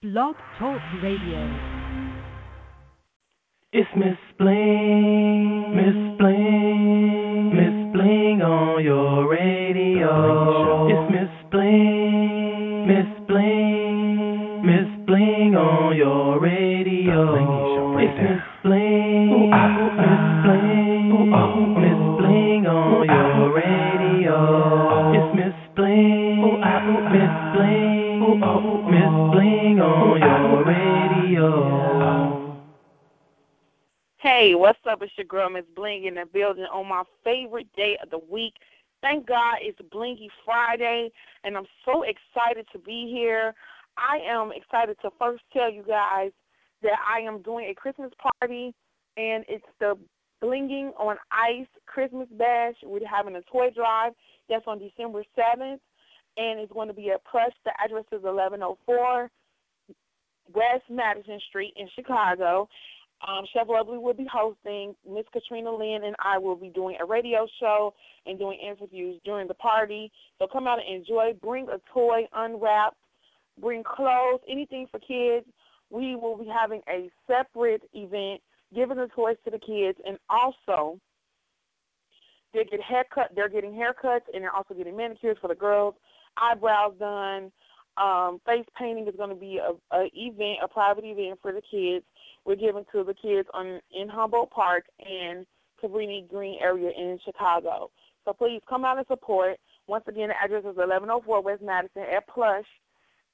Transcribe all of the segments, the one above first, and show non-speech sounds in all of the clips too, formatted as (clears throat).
Blog Talk Radio. It's Miss Bling, Miss Bling, Miss Bling on your radio. It's Miss Bling, Miss Bling, Miss Bling on your radio. It's Miss Bling, Miss Bling, Miss Hey, what's up? It's your girl, Miss Bling, in the building on my favorite day of the week. Thank God it's Blingy Friday, and I'm so excited to be here. I am excited to first tell you guys that I am doing a Christmas party, and it's the Blinging on Ice Christmas Bash. We're having a toy drive. That's on December 7th, and it's going to be at Plush. The address is 1104 West Madison Street in Chicago. Um, Chef Lovely will be hosting. Miss Katrina Lynn and I will be doing a radio show and doing interviews during the party. So come out and enjoy. Bring a toy, unwrap. Bring clothes, anything for kids. We will be having a separate event, giving the toys to the kids, and also they get haircut. They're getting haircuts, and they're also getting manicures for the girls. Eyebrows done. Um, face painting is going to be a, a event, a private event for the kids. We're giving to the kids on in Humboldt Park and Cabrini Green area in Chicago. So please come out and support. Once again, the address is 1104 West Madison at Plush.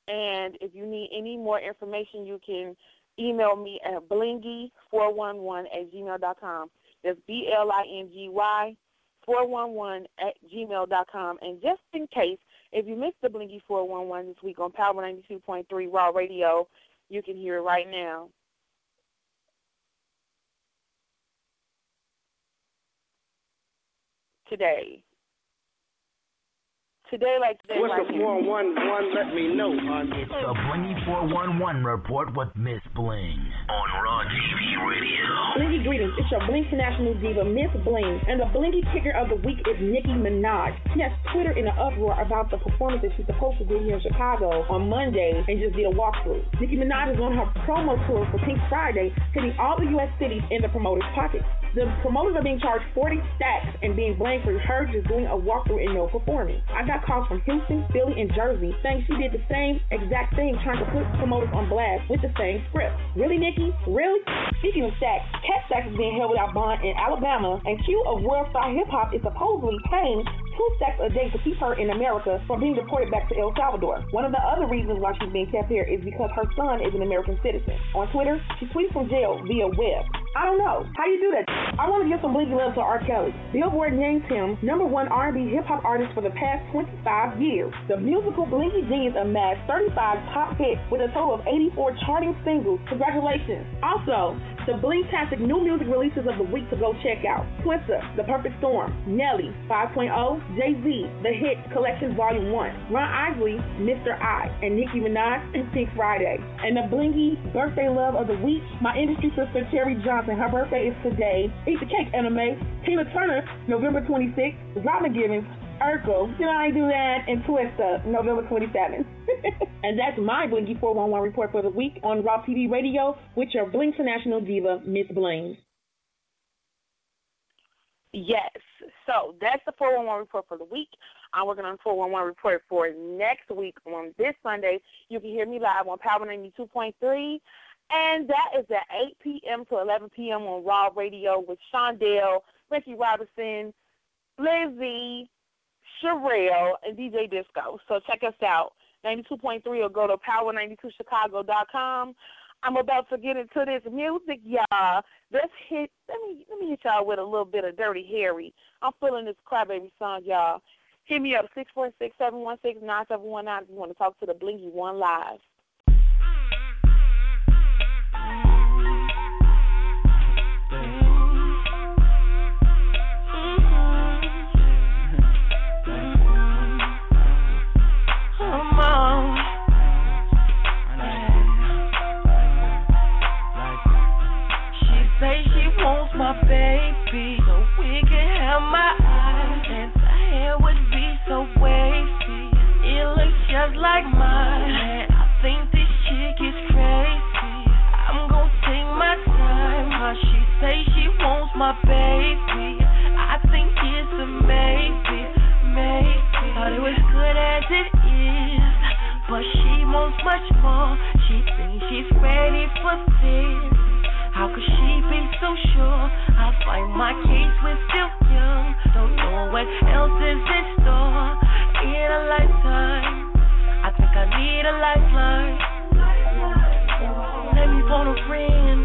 And if you need any more information, you can email me at blingy411 at gmail.com. That's B L I N G Y 411 at gmail.com. And just in case, if you missed the Blingy 411 this week on Power 92.3 Raw Radio, you can hear it right now. Today. Today, like today, What's right the 411? Let me know, hon. It's the Blingy 411 report with Miss Bling on Raw TV Radio. Blingy greetings. It's your Blink National Diva, Miss Bling. And the Blingy kicker of the week is Nicki Minaj. Yes, Twitter in an uproar about the performance that she's supposed to do here in Chicago on Monday and just did a walkthrough. Nicki Minaj is on her promo tour for Pink Friday, hitting all the U.S. cities in the promoter's pockets. The promoters are being charged 40 stacks and being blamed for her just doing a walkthrough and no performance. I got calls from Houston, Philly, and Jersey saying she did the same exact thing, trying to put promoters on blast with the same script. Really, Nikki? Really? Speaking of stacks, Kat Stacks is being held without bond in Alabama, and Q of World Star Hip Hop is supposedly paying two stacks a day to keep her in America from being deported back to El Salvador. One of the other reasons why she's being kept here is because her son is an American citizen. On Twitter, she tweets from jail via web. I don't know. How do you do that? I want to give some blinky love to R. Kelly. Billboard named him number one R&B hip hop artist for the past 25 years. The musical Blinky Genius amassed 35 top hits with a total of 84 charting singles. Congratulations. Also, the Blingtastic new music releases of the week to go check out. Twista, The Perfect Storm, Nelly, 5.0, Jay-Z, The Hits Collection Volume 1, Ron Isley, Mr. I, and Nicki Minaj, and Pink Friday. And the Blingy birthday love of the week, my industry sister Terry Johnson. Her birthday is today. Eat the cake, Anna Mae. Tina Turner, November 26th. Robin Givens, Urkel, Did I Do That, and Twista, November 27th. (laughs) and that's my Blingy 411 report for the week on Raw TV Radio with your Bling International Diva, Miss Bling. Yes. So that's the 411 report for the week. I'm working on the 411 report for next week on this Sunday. You can hear me live on Power 92.3. And that is at 8 p.m. to 11 p.m. on Raw Radio with Shondell, Ricky Robinson, Lizzie, Sherelle, and DJ Disco. So check us out. 92.3 or go to power92chicago.com. I'm about to get into this music, y'all. Let's hit let me let me hit y'all with a little bit of Dirty Harry. I'm feeling this crybaby song, y'all. Hit me up six four six seven one six nine seven one nine if you want to talk to the Blinky One Live. like mine. I think this chick is crazy. I'm gonna take my time. How She say she wants my baby. I think it's a maybe, maybe. Thought it was good as it is, but she wants much more. She thinks she's ready for this. How could she be so sure? I find my case was still young. Don't know what else is in store in a lifetime. Think I need a lifeline. Let me phone a friend.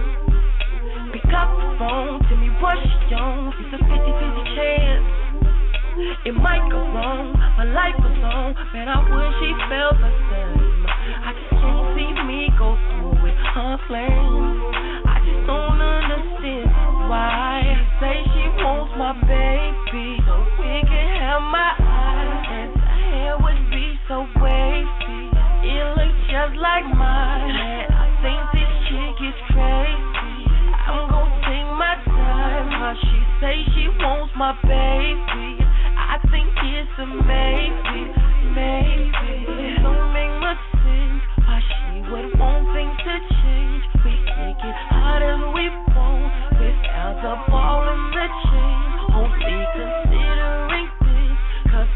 Pick up the phone, tell me what she on. It's a 50 50 chance. It might go wrong, my life was on, man. I wish she felt the same. I just can't see me go through with her flame. I just don't understand why. Say she wants my baby, so we can have my eyes. And her hair would be so wavy, it looks just like mine. I think this chick is crazy. I'm gonna take my time. How she say she wants my baby. I think it's a maybe, maybe. It don't make much sense why she would want things to change. We can get hot as we want without the ball and the chain. Cause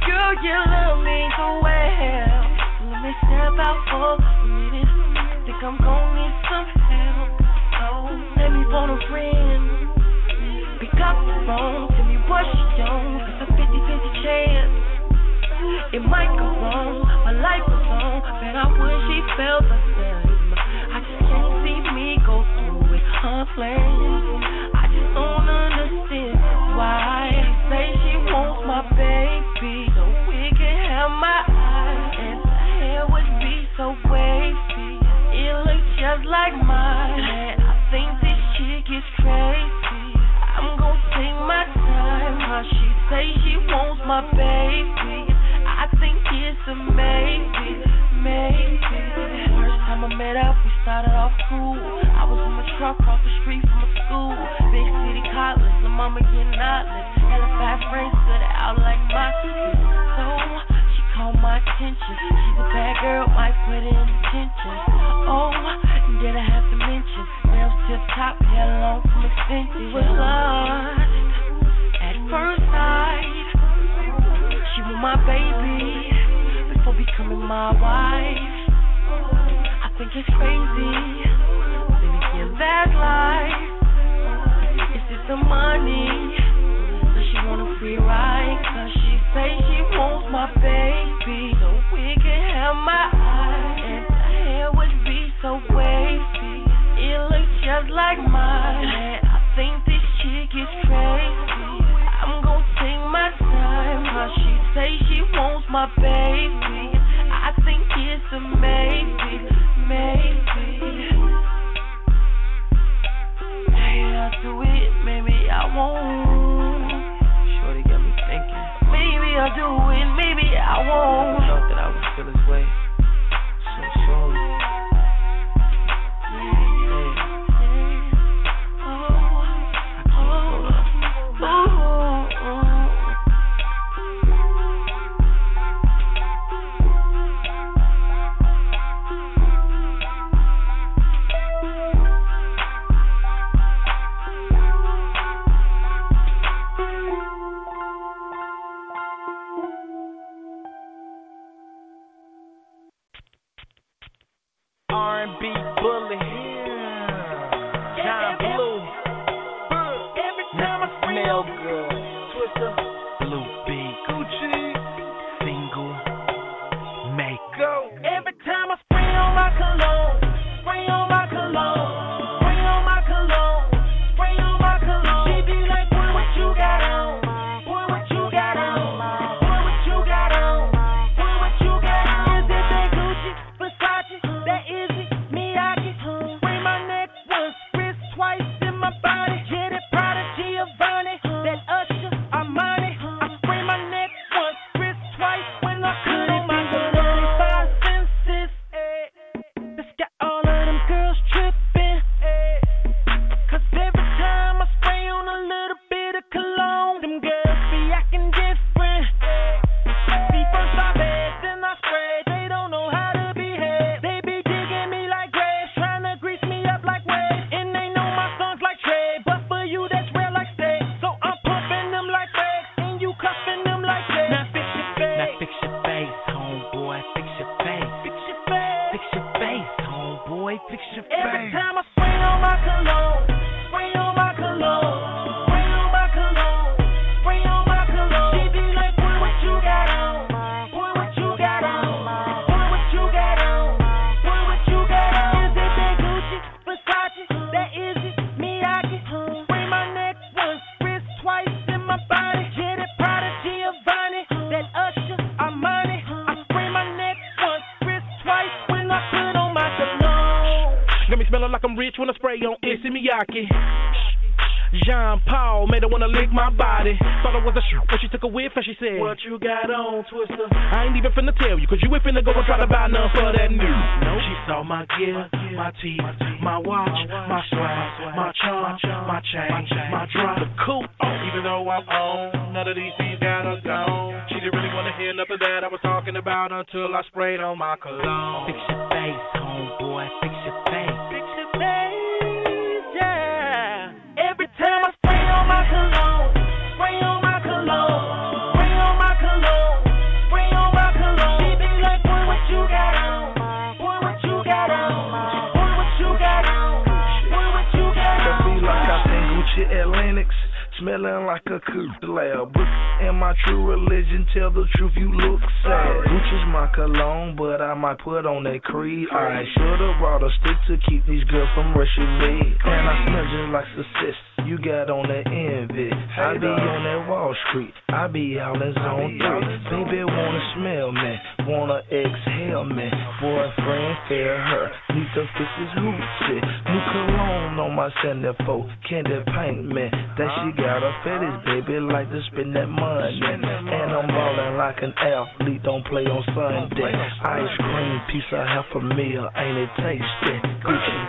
girl, you love me. Let me step out for a minute. Think I'm gonna need some help. Oh, me a friend. Pick up the phone, tell me what she on. It's a 50 50 chance. It might go my life on, I wish she felt the same. I just can't see me go through her. I just don't understand why. Say she wants my baby, my eyes. And her hair would be so wavy, it looks just like mine. Man, I think this chick is crazy. I'm gonna take my time. How she say she wants my baby. I think it's a maybe, maybe. First time I met up, we started off cool. I was in my truck across the street from my school. Big city college, the mama getting knotless. Hella fat friends stood out like my street. So caught my attention. She's a bad girl, might put in detention. Oh, then I have to mention, nails tip top, hair long from extensions. Was lost at first sight. She was my baby before becoming my wife. I think it's crazy. Then life. Is it the money? Does she want a free ride? Cause she say she wants my baby. So we can have my eyes. And hair would be so wavy. It looks just like mine. I think this chick is crazy. I'm gonna take my time. She say she wants my baby. I think it's a maybe, maybe. I'll do it, maybe I won't. Thinking. Maybe I'll do it, maybe I won't. thought that I would feel this way and she said, What you got on, Twista? I ain't even finna tell you, cause you ain't finna go and try to buy none for that new. No, she saw my gear, my teeth, my watch, my swag, my charm, my chain, my drop. The coupe, oh, even though I'm on, none of these things got her gone. She didn't really wanna hear nothing that I was talking about until I sprayed on my cologne. Fix your face, homeboy, fix your face. Fix your face, yeah. Every time I Smelling like a cook lab. And my true religion, tell the truth, you look sad. Gucci's my cologne, but I might put on that creed. I should've brought a stick to keep these girls from rushing me. And I smell just like success. You got on that envy. I be on that Wall Street. I be out in zone three. Baby wanna smell me, wanna exhale me. Boyfriend, fair her, need to fix his hoochie. New cologne on my centerfold, candy paint me. That she got a fetish, baby, like to spend that money. And I'm ballin' like an athlete, don't play on Sunday. Ice cream, piece of half a meal, ain't it tasty?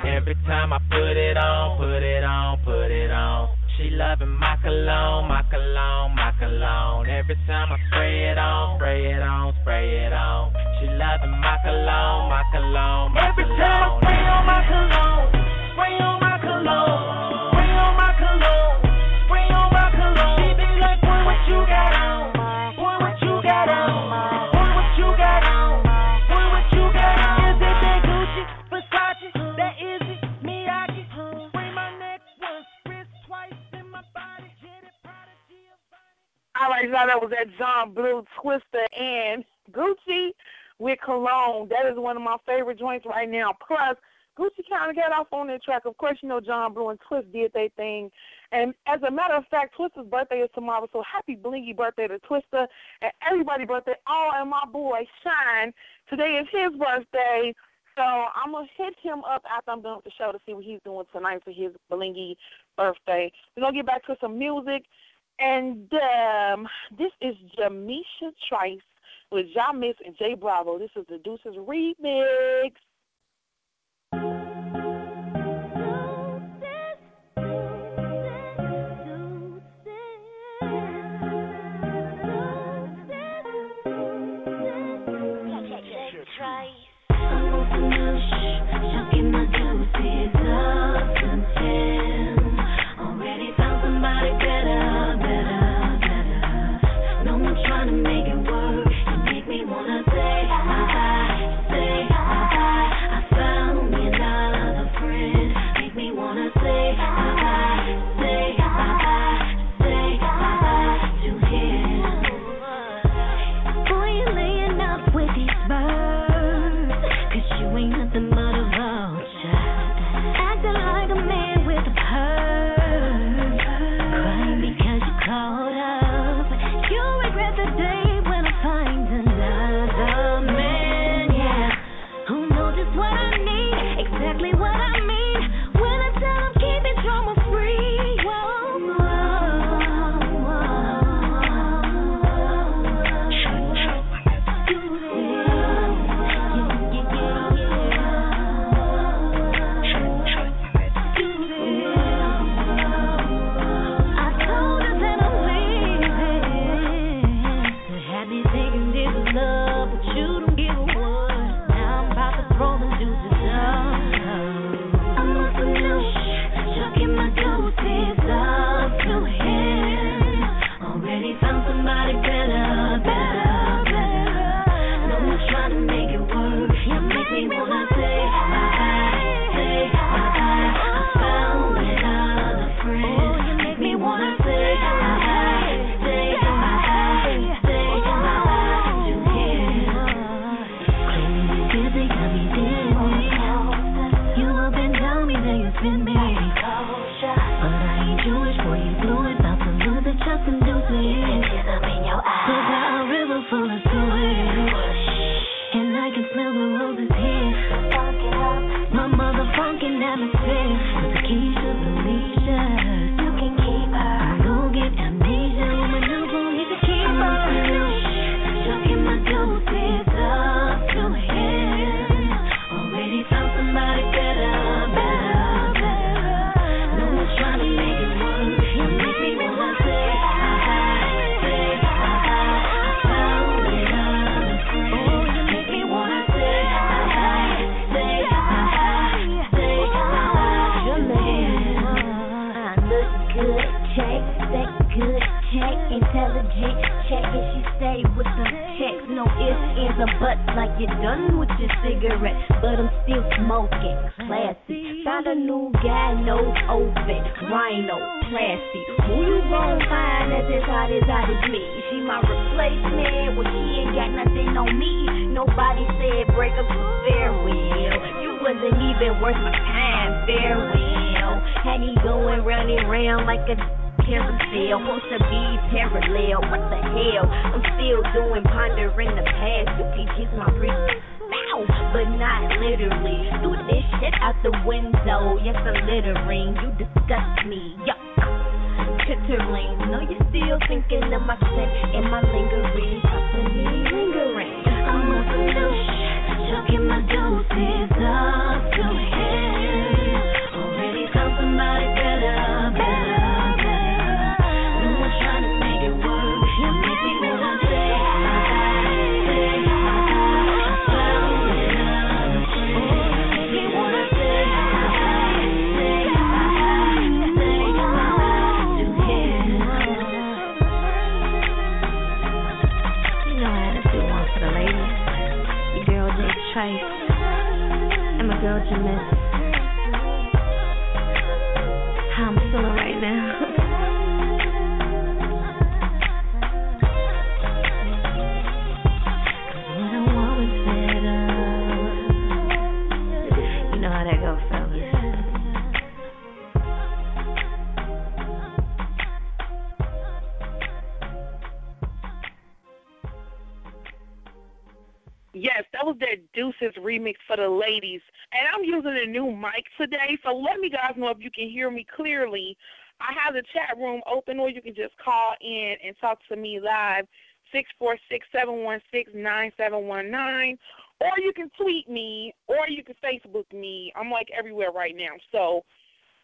Every time I put it on, put it on, put it on. She loving my cologne, my cologne, my cologne. Every time I spray it on, spray it on, spray it on. She loving my cologne, my cologne, my Every cologne. Every time I spray on my cologne, spray on my cologne, All right, now that was that John Blue Twista and Gucci with Cologne. That is one of my favorite joints right now. Plus, Gucci kind of got off on that track. Of course, you know John Blue and Twist did their thing. And as a matter of fact, Twista's birthday is tomorrow, so happy blingy birthday to Twista and everybody's birthday. Oh, and my boy Shine. Today is his birthday. So I'm gonna hit him up after I'm done with the show to see what he's doing tonight for his blingy birthday. We're gonna get back to some music. And um, this is Jamisha Trice with Ja Miss and Jay Bravo. This is the Deuces remix. Ladies. And I'm using a new mic today, so let me guys know if you can hear me clearly. I have the chat room open, or you can just call in and talk to me live, six four six seven one six nine seven one nine, or you can tweet me, or you can Facebook me. I'm like everywhere right now. So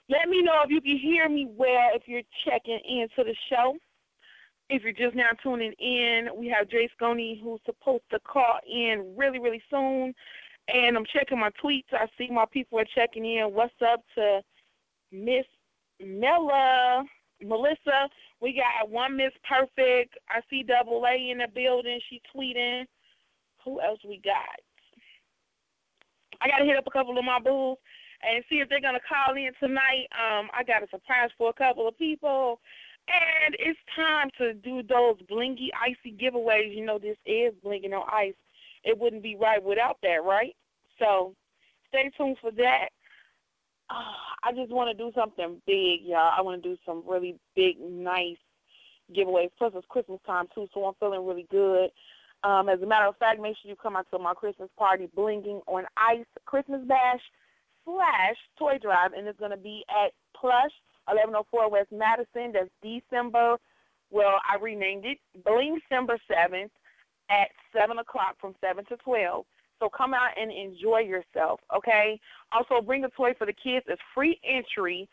let me know if you can hear me well if you're checking into the show. If you're just now tuning in, we have Jay Sconey who's supposed to call in really, really soon. And I'm checking my tweets. I see my people are checking in. What's up to Miss Mella, Melissa? We got one Miss Perfect. I see Double A in the building. She tweeting. Who else we got? I got to hit up a couple of my bools and see if they're to call in tonight. Um, I got a surprise for a couple of people. And it's time to do those blingy, icy giveaways. You know, this is blinking on ice. It wouldn't be right without that, right? So stay tuned for that. Uh, I just want to do something big, y'all. I want to do some really big, nice giveaways. Plus, it's Christmas time, too, so I'm feeling really good. Um, as a matter of fact, make sure you come out to my Christmas party, Blinging on Ice Christmas Bash slash Toy Drive, and it's going to be at Plush 1104 West Madison. That's December. Well, I renamed it Bling December 7th at 7 o'clock from 7 to 12. So come out and enjoy yourself, okay? Also, bring a toy for the kids. It's free entry,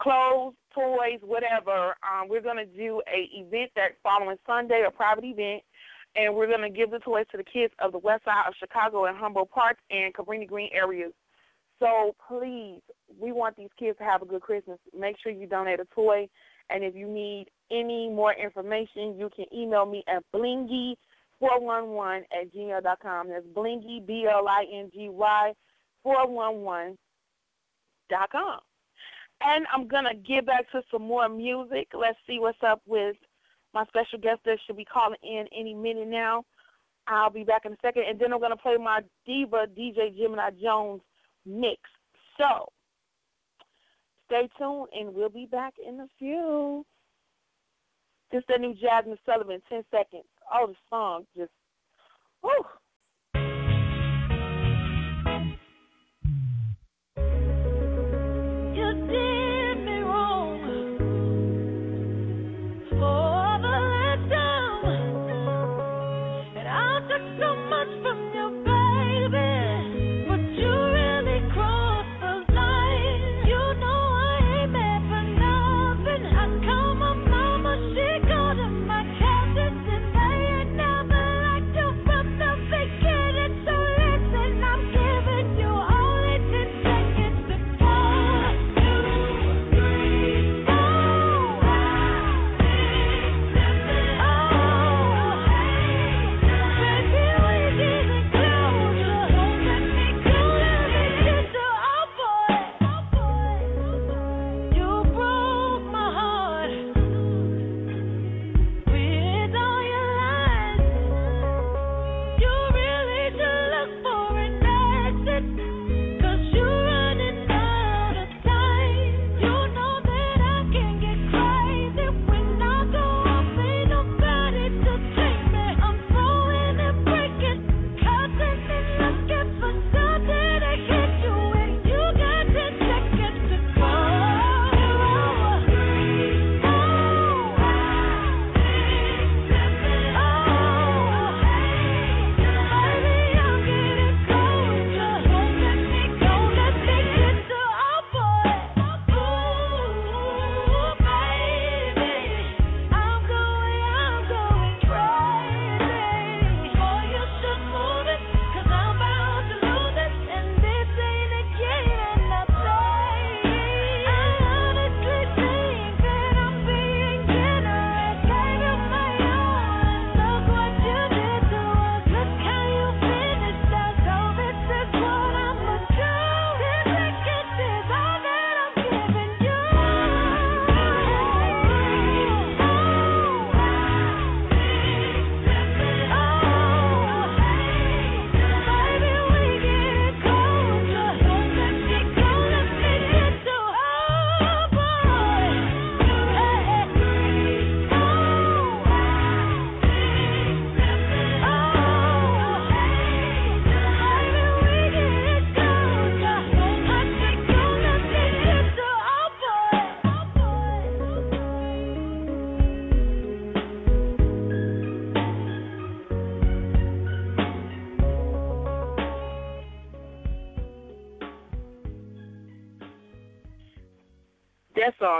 clothes, toys, whatever. Um, we're going to do a event that following Sunday, a private event, and we're going to give the toys to the kids of the west side of Chicago and Humboldt Park and Cabrini Green areas. So please, we want these kids to have a good Christmas. Make sure you donate a toy. And if you need any more information, you can email me at blingy411 at gmail dot com. That's blingy, B L I N G Y, 411 dot com. And I'm going to get back to some more music. Let's see what's up with my special guest that should be calling in any minute now. I'll be back in a second. And then I'm going to play my diva, DJ Gemini Jones mix. So, Stay tuned, and we'll be back in a few. Just the new Jazmine Sullivan, 10 seconds. Oh, the song just, whew.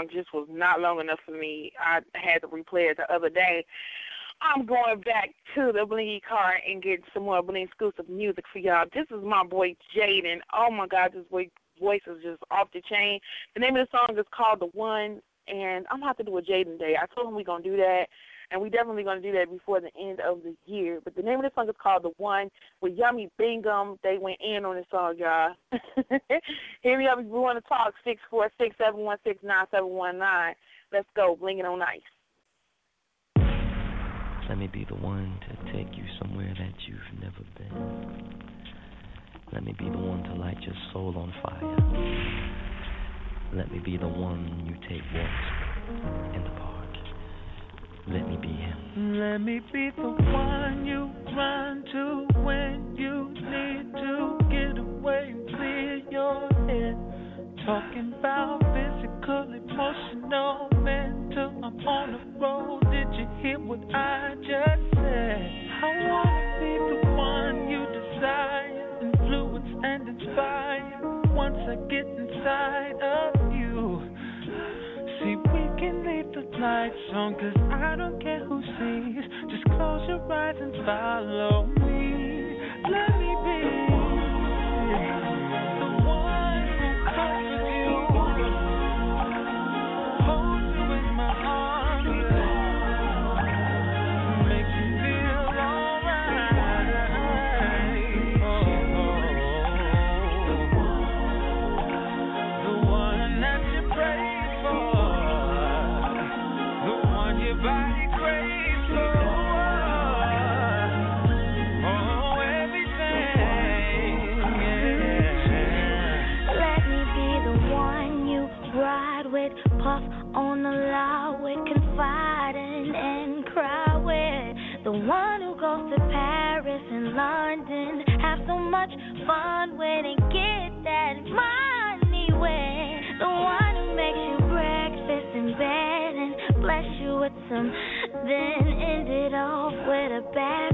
Song just was not long enough for me. I had to replay it the other day. I'm going back to the Blingy car and get some more Bling exclusive music for y'all. This is my boy Jaden. Oh my God, this boy voice is just off the chain. The name of the song is called The One, and I'm gonna have to do a Jaden Day. I told him we're gonna do that and we definitely going to do that before the end of the year. But the name of the song is called The One with Yummy Bingham. They went in on the song, y'all. (laughs) Here we. If you want to talk, six four six seven one six nine seven one nine. Let's go. Bling it on ice. Let me be the one to take you somewhere that you've never been. Let me be the one to light your soul on fire. Let me be the one you take walks in the park. Let me be him. Let me be the one you run to when you need to get away and clear your head. Talking about physical, emotional, mental. I'm on the road. Did you hear what I just said? I wanna be the one you desire, influence and inspire. Once I get inside of lights on, cause I don't care who sees. Just close your eyes and follow me. Let me be. fun way to get that money when the one who makes you breakfast in bed and bless you with some, then end it off with a bad.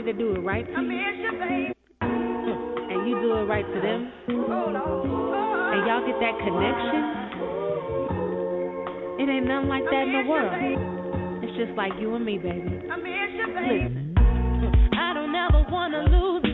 somebody that do it right to you, and you do it right to them, and y'all get that connection, it ain't nothing like that in the world. It's just like you and me, baby. Listen, I don't ever wanna lose.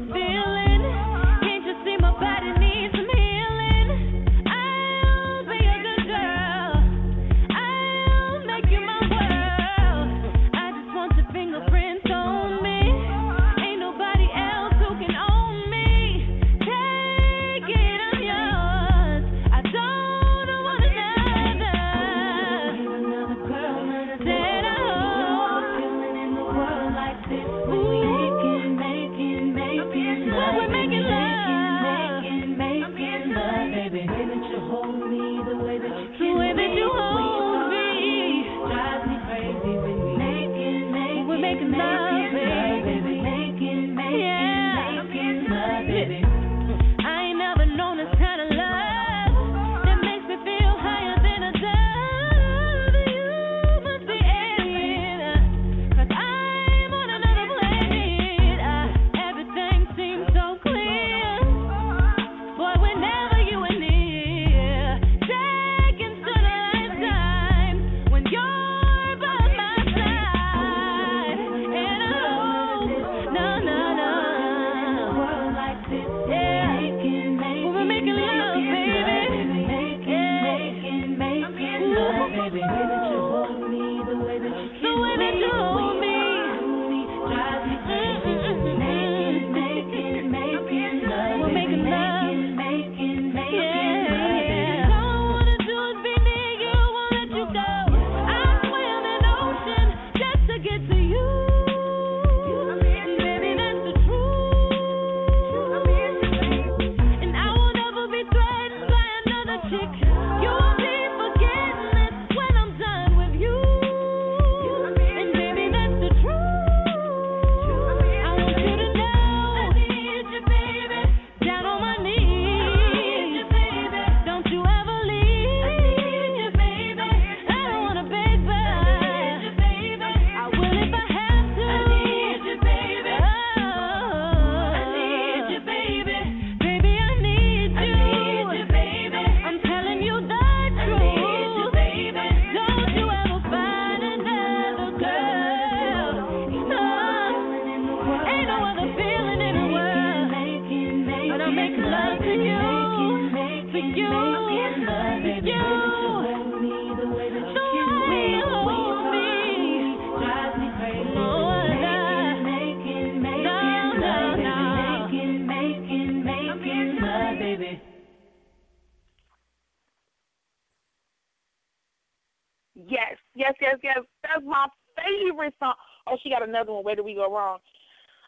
Another one. Where do we go wrong?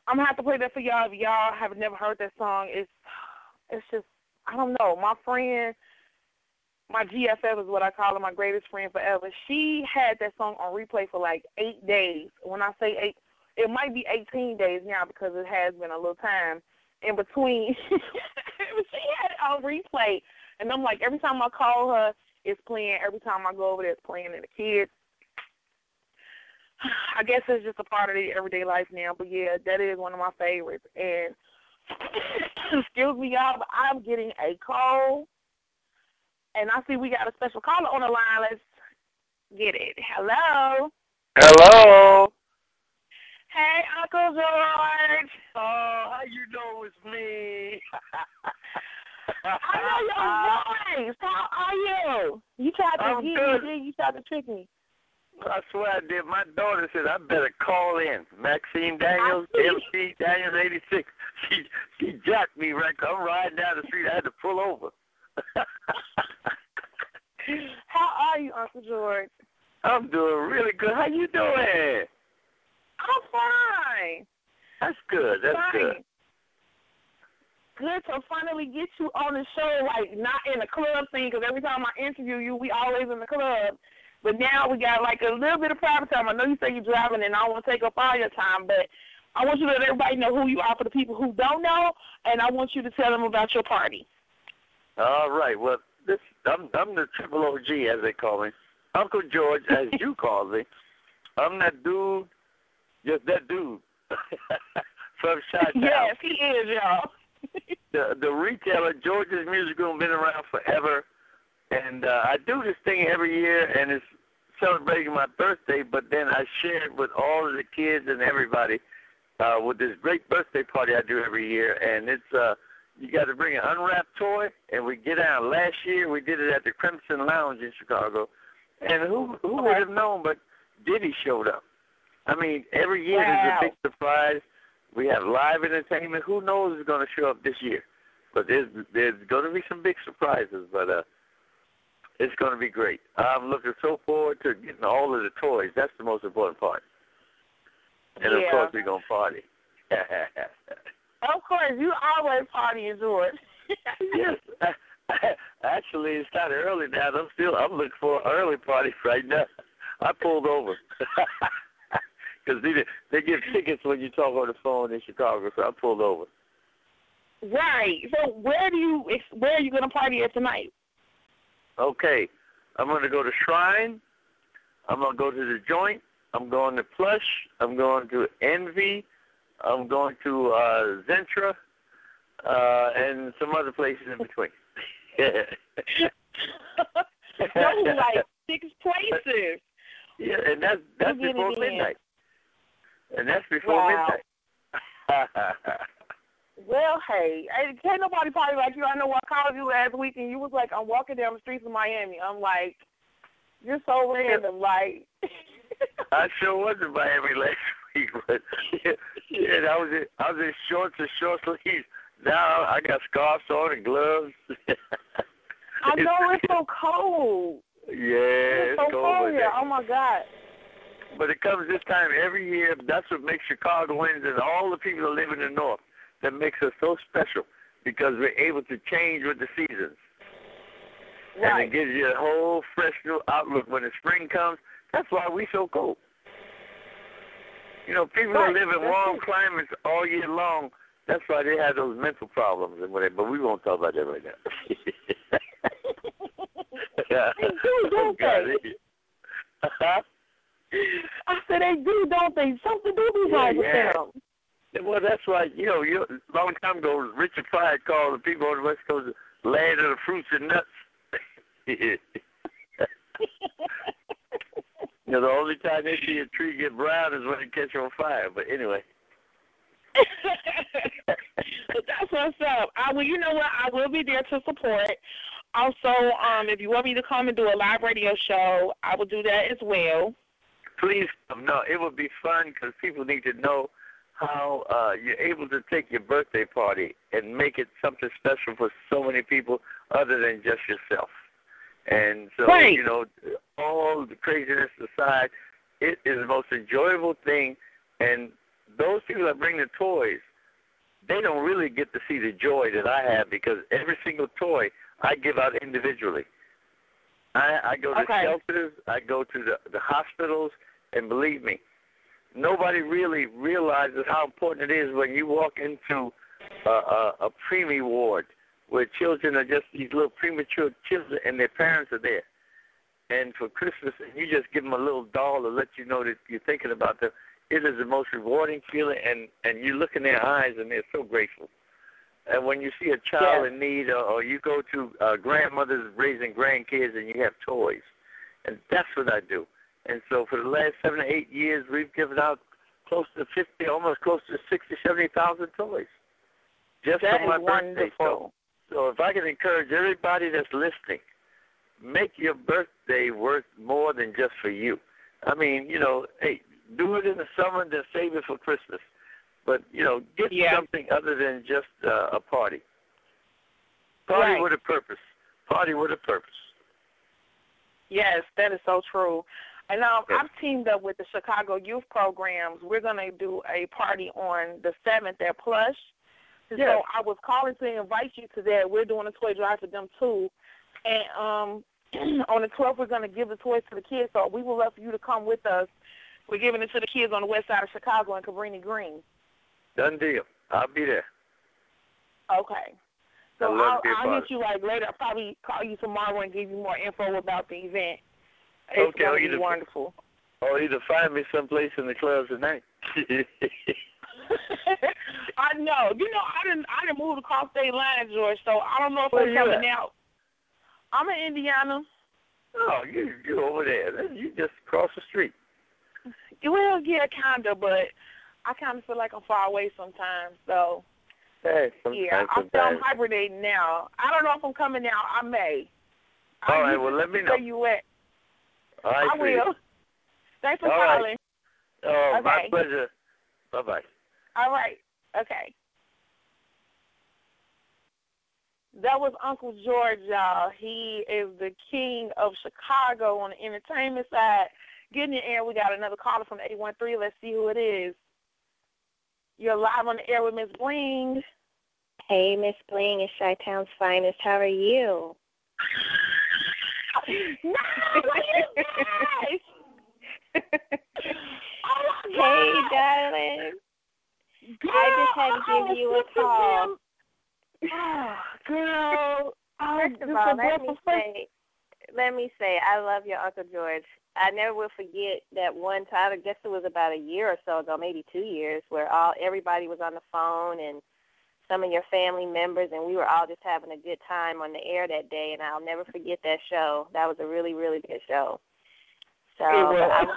I'm gonna have to play that for y'all. If y'all have never heard that song, it's it's just I don't know. My friend, my GFF is what I call her, my greatest friend forever. She had that song on replay for like eight days. When I say eight, it might be 18 days now because it has been a little time in between. (laughs) she had it on replay, and I'm like, every time I call her, it's playing. Every time I go over there, it's playing. And the kids, I guess it's just a part of the everyday life now. But yeah, that is one of my favorites. And (coughs) excuse me, y'all, but I'm getting a call, and I see we got a special caller on the line. Let's get it. Hello. Hello. Hey, Uncle George. Oh, how you know it's me? I know your (laughs) voice. How are you? You tried to I'm get good. me. You tried to trick me. I swear I did. My daughter said I better call in. Maxine Daniels, MC Daniels, eighty six. She she jacked me right. I'm riding down the street. I had to pull over. (laughs) How are you, Uncle George? I'm doing really good. How you doing? I'm fine. That's good. That's fine. good. Good to finally get you on the show, like not in the club scene, because every time I interview you, we always in the club. But now we got like a little bit of private time. I know you say you're driving, and I don't want to take up all your time, but I want you to let everybody know who you are for the people who don't know, and I want you to tell them about your party. All right. Well, this I'm I'm the triple OG as they call me, Uncle George as you (laughs) call me. I'm that dude, just that dude (laughs) from Chi Yes, he is, y'all. (laughs) the the retailer George's Music Room been around forever, and uh, I do this thing every year, and it's celebrating my birthday. But then I share it with all of the kids and everybody uh, with this great birthday party I do every year, and it's uh, you got to bring an unwrapped toy, and we get out. Last year we did it at the Crimson Lounge in Chicago, and who who would have known? But Diddy showed up. I mean, every year wow. there's a big surprise. We have live entertainment. Who knows is going to show up this year? But there's there's going to be some big surprises. But uh, it's going to be great. I'm looking so forward to getting all of the toys. That's the most important part. And yeah. of course, we're gonna party. (laughs) of course, you always party, George. yes. (laughs) Actually, it's kind of early now. I'm still I'm looking for an early party (laughs) right now. I pulled over because they they give tickets when you talk on the phone in Chicago, so I pulled over. Right. So where do you where are you going to party at tonight? Okay, I'm going to go to Shrine. I'm going to go to the Joint. I'm going to Plush. I'm going to Envy. I'm going to uh, Zentra, uh, and some other places in between. (laughs) Those like six places. Yeah, and that's that's before get it in. midnight. And that's before Wow. midnight. (laughs) Well, hey, hey, can't nobody party like you. I know I called you last week and you was like, I'm walking down the streets of Miami. I'm like, You're so random, like. (laughs) I sure was in Miami last week, but (laughs) yeah, yeah, I was in I was in shorts and short sleeves. Now I got scarves on and gloves. (laughs) I know it's so cold. Yeah, it's so cold. cold here. Oh my God. But it comes this time every year. That's what makes Chicagoans and all the people that live in the north that makes us so special because we're able to change with the seasons. Right. And it gives you a whole fresh new outlook when the spring comes. That's why we so cold. You know, people Right. that live in warm climates all year long, that's why they have those mental problems and whatever. But we won't talk about that right now. (laughs) They do, (laughs) don't they? (laughs) I said they do, don't they? Something do be wrong with yeah. them. Well, that's why you know, you a long time ago, Richard Pryor called the people on the West Coast land of the fruits and nuts. (laughs) you know, the only time they see a tree get brown is when it catches on fire. But anyway, but that's what's up. I will. You know what? I will be there to support. Also, um, if you want me to come and do a live radio show, I will do that as well. please. No, it would be fun because people need to know how uh, you're able to take your birthday party and make it something special for so many people other than just yourself. And so, Right. you know, all the craziness aside, it is the most enjoyable thing. And those people that bring the toys, they don't really get to see the joy that I have because every single toy I give out individually. I, I go to Okay. shelters, I go to the, the hospitals, and believe me, nobody really realizes how important it is when you walk into a, a, a preemie ward where children are just these little premature children and their parents are there. And for Christmas, and you just give them a little doll to let you know that you're thinking about them. It is the most rewarding feeling, and and you look in their eyes, and they're so grateful. And when you see a child Yes. in need, or, or you go to uh, grandmothers raising grandkids, and you have toys, and that's what I do. And so for the last seven or eight years, we've given out close to fifty, almost close to sixty, seventy thousand toys, just That for my birthday. So, so if I can encourage everybody that's listening, make your birthday worth more than just for you. I mean, you know, hey, do it in the summer, and then save it for Christmas. But you know, get Yeah. something other than just uh, a party. Party Right. with a purpose. Party with a purpose. Yes, that is so true. And um. I've teamed up with the Chicago Youth Programs. We're going to do a party on the 7th at Plush. Yes. So I was calling to invite you to that. We're doing a toy drive for them too. And um, (clears throat) on the 12th, we're going to give the toys to the kids. So we would love for you to come with us. We're giving it to the kids on the west side of Chicago in Cabrini Green. Done deal. I'll be there. Okay. So I'll, I'll, to be a I'll part hit you like later. I'll probably call you tomorrow and give you more info about the event. It's Okay, going to be wonderful. Or either find me someplace in the clubs tonight. (laughs) I know. You know, I didn't I didn't move across state line, George, so I don't know if Where I'm coming at? out. I'm in Indiana. oh, you you over there. You just across the street. Well, yeah, kinda, but I kinda feel like I'm far away sometimes, so Hey, sometimes, yeah. I'm still sometimes. hibernating now. I don't know if I'm coming out. I may. All I'll right, well, let me know. Where you at? All right, I sweetie. will. Thanks for All right. calling. Oh, my pleasure. Bye bye. All right. Okay. That was Uncle George, y'all. He is the king of Chicago on the entertainment side. Getting in the air, we got another caller from 813. Let's see who it is. You're live on the air with Miss Bling. Hey, Miss Bling, it's Chi Town's finest. How are you? (laughs) hey, darling. I just had to oh, give you a call. Oh, girl. (sighs) Oh, First of all, let me say, let me say, I love your Uncle George. I never will forget that one time. I guess it was about a year or so ago, maybe two years, where all everybody was on the phone and some of your family members, and we were all just having a good time on the air that day. And I'll never forget that show. That was a really, really good show. So, I, was.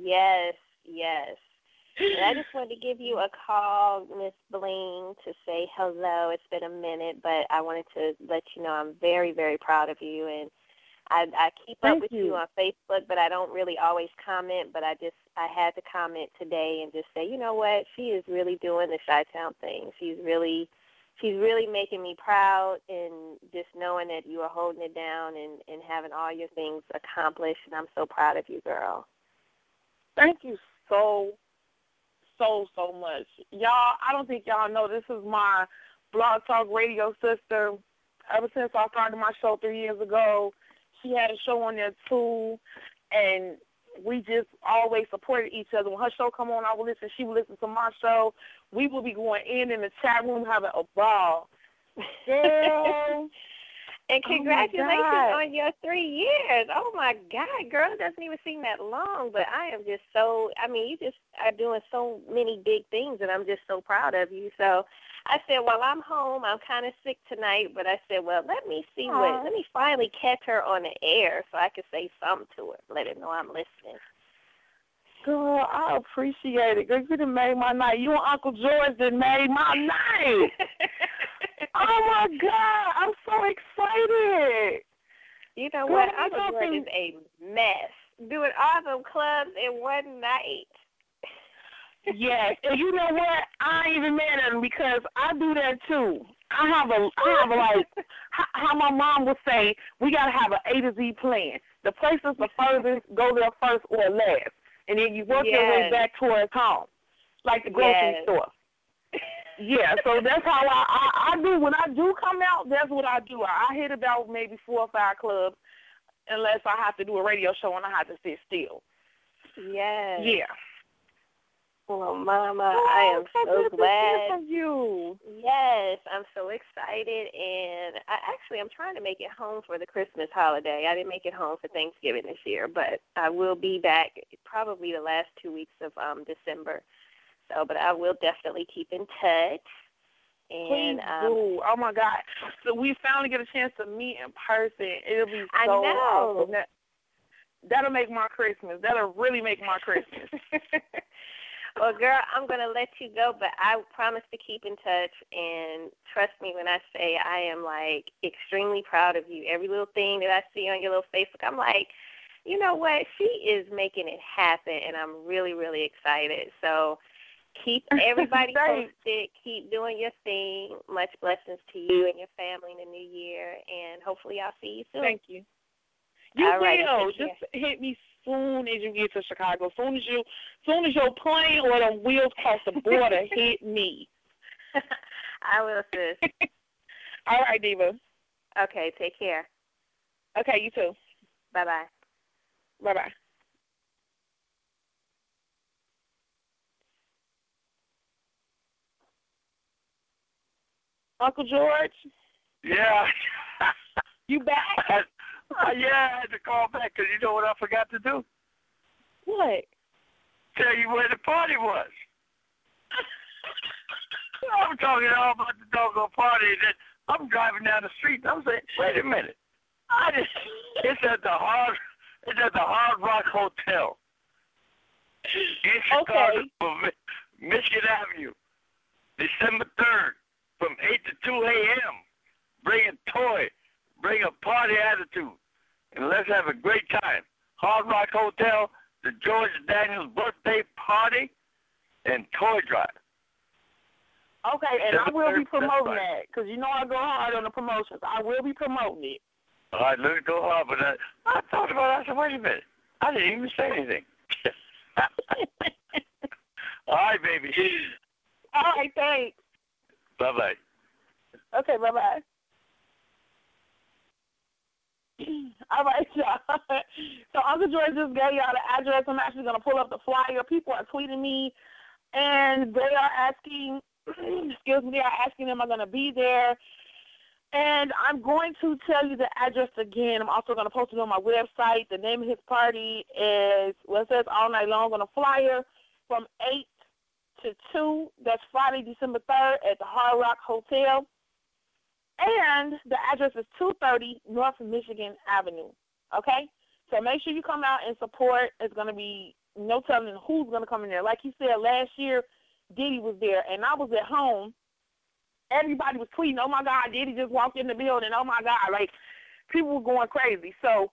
yes, yes. And I just wanted to give you a call, Miss Bling, to say hello. It's been a minute, but I wanted to let you know I'm very, very proud of you, and I I keep Thank up with you. you on Facebook, but I don't really always comment. But I just I had to comment today and just say, you know what, she is really doing the Chi Town thing. She's really she's really making me proud and just knowing that you are holding it down and and having all your things accomplished. And I'm so proud of you, girl. Thank you so, so, so much. Y'all, I don't think y'all know this is my blog talk radio sister. Ever since I started my show three years ago, she had a show on there too, and we just always supported each other. When her show come on, I would listen. She would listen to my show. We would be going in in the chat room having a ball. Girl. (laughs) And Oh congratulations God. on your three years. Oh my God, girl, it doesn't even seem that long, but I am just so I mean, you just are doing so many big things and I'm just so proud of you. So I said, Well, I'm home, I'm kinda sick tonight, but I said, Well, let me see Aw. what let me finally catch her on the air so I can say something to her, let her know I'm listening. Girl, I appreciate it. Girl, you done made my night. You and Uncle George done made my night. (laughs) oh my God, I'm so excited. You know Girl, what? Uncle George is a mess. Doing all them clubs in one night. Yes, and you know what? I ain't even mad at him because I do that too. I have a, I have a like, how, my mom would say, we gotta have an A to Z plan. The places the furthest, go there first or last, and then you work your way back towards home, like the grocery Yes. store. Yeah, so that's how I, I I do when I do come out. That's what I do. I hit about maybe four or five clubs, unless I have to do a radio show and I have to sit still. Yes. Yeah. Well, Mama, Oh, I am so so good to hear glad. from you. Yes, I'm so excited, and I actually I'm trying to make it home for the Christmas holiday. I didn't make it home for Thanksgiving this year, but I will be back probably the last two weeks of um December. So, but I will definitely keep in touch. And Please um, do. Oh my God. So we finally get a chance to meet in person. It'll be so I know. awesome. That, that'll make my Christmas. That'll really make my Christmas. (laughs) well, girl, I'm going to let you go, but I promise to keep in touch. And trust me when I say I am like extremely proud of you. Every little thing that I see on your little Facebook, I'm like, you know what? She is making it happen, and I'm really, really excited. So keep (laughs) everybody posted. Keep doing your thing. Much blessings to you and your family in the new year, and hopefully I'll see you soon. Thank you. You All will. care. Just hit me soon as you get to Chicago. Soon as you soon as your plane or the wheels cross the border, (laughs) hit me. I will, sis. (laughs) All right, Diva. Okay, take care. Okay, you too. Bye bye. Bye bye. Uncle George, Yeah. you back? (laughs) (laughs) uh, yeah, I had to call back because you know what I forgot to do? What? Tell you where the party was. (laughs) I'm talking all about the doggone party. Then I'm driving down the street and I'm saying, wait a minute. I just, (laughs) it's at the Hard it's at the Hard Rock Hotel in Chicago, Mi- Michigan Avenue, December third, from eight to two a.m. Bring a toy, bring a party attitude, and let's have a great time. Hard Rock Hotel, the George Daniels birthday party, and toy drive. Okay, and I will be promoting that because you know I go hard on the promotions. I will be promoting it. All right, let me go hard, but I, I thought about it. I said, wait a minute. I didn't even say anything. (laughs) All right, baby. All right, thanks. Bye bye. Okay, bye bye. (clears throat) All right, y'all. (laughs) So Uncle George just gave y'all the address. I'm actually gonna pull up the flyer. People are tweeting me, and they are asking, (clears throat) excuse me, they are asking, am I gonna be there? And I'm going to tell you the address again. I'm also going to post it on my website. The name of his party is, well, it says all night long on the flyer from 8 to 2. That's Friday, December 3rd at the Hard Rock Hotel. And the address is 230 North Michigan Avenue. Okay? So make sure you come out and support. It's going to be no telling who's going to come in there. Like you said, last year, Diddy was there, and I was at home everybody was tweeting, "Oh my God, Diddy just walked in the building! Oh my God!" Like people were going crazy. So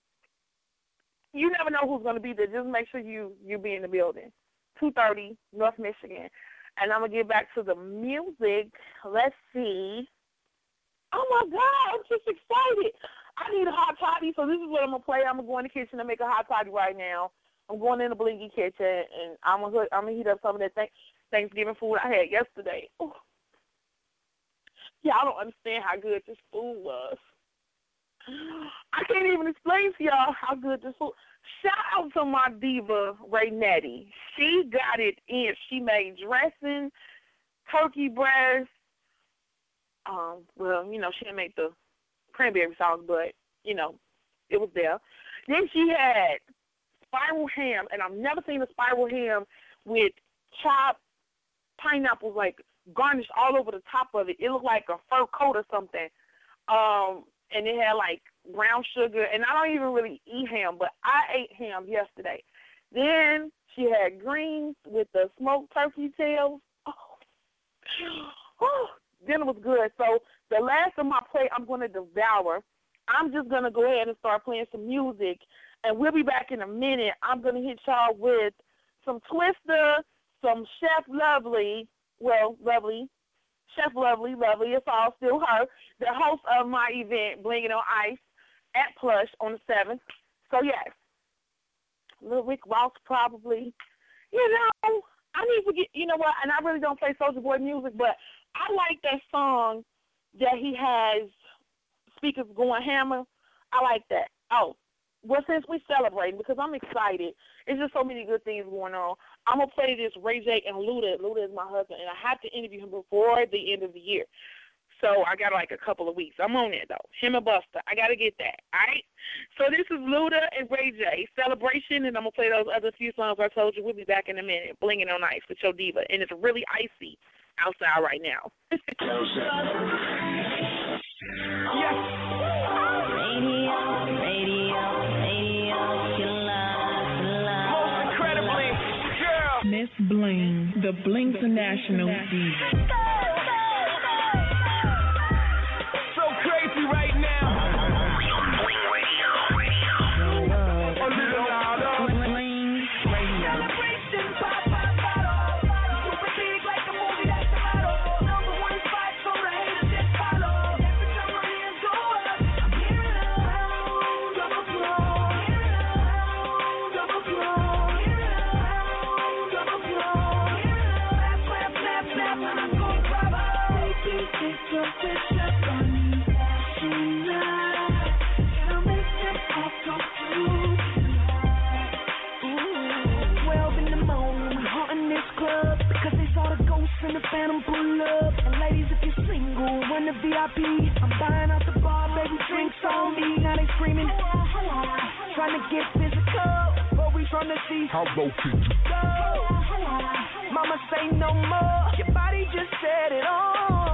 you never know who's going to be there. Just make sure you you be in the building. Two thirty, North Michigan, and I'm gonna get back to the music. Let's see. Oh my God, I'm just excited. I need a hot toddy, so this is what I'm gonna play. I'm gonna go in the kitchen and make a hot toddy right now. I'm going in the blingy kitchen and I'm gonna I'm gonna heat up some of that th- Thanksgiving food I had yesterday. Ooh. Y'all don't understand how good this food was. I can't even explain to y'all how good this food. Shout out to my diva Ray. She got it in. She made dressing, turkey breast. Um, well, you know, she didn't make the cranberry sauce, but you know, it was there. Then she had spiral ham, and I've never seen a spiral ham with chopped pineapples like garnished all over the top of it. It looked like a fur coat or something. Um, and it had like brown sugar. And I don't even really eat ham, but I ate ham yesterday. Then she had greens with the smoked turkey tails. (gasps) Oh, (gasps) oh dinner was good. So the last of my plate, I'm going to devour. I'm just going to go ahead and start playing some music, and we'll be back in a minute. I'm going to hit y'all with some Twista, some Chef Lovely, well, Lovely, Chef Lovely, Lovely, it's all still her, the host of my event, Blinging on Ice, at Plush on the 7th. So, yes, Little Rick Ross probably. You know, I need to get, you know what, and I really don't play Soulja Boy music, but I like that song that he has, Speakers Going Hammer. I like that. Oh, well, since we're celebrating, because I'm excited, it's just so many good things going on. I'm gonna play this Ray J and Luda. Luda is my husband, and I have to interview him before the end of the year. So I got like a couple of weeks. I'm on it though. Him and Busta. I gotta get that. All right. So this is Luda and Ray J celebration, and I'm gonna play those other few songs I told you. We'll be back in a minute. Blinging on ice with your diva, and it's really icy outside right now. (laughs) Miss Bling, the Bling International VIP. I'm buying out the bar, baby, drinks on me. Now they screaming, trying to get physical, but we trying to see How low can you go. Mama say no more. Your body just set it on.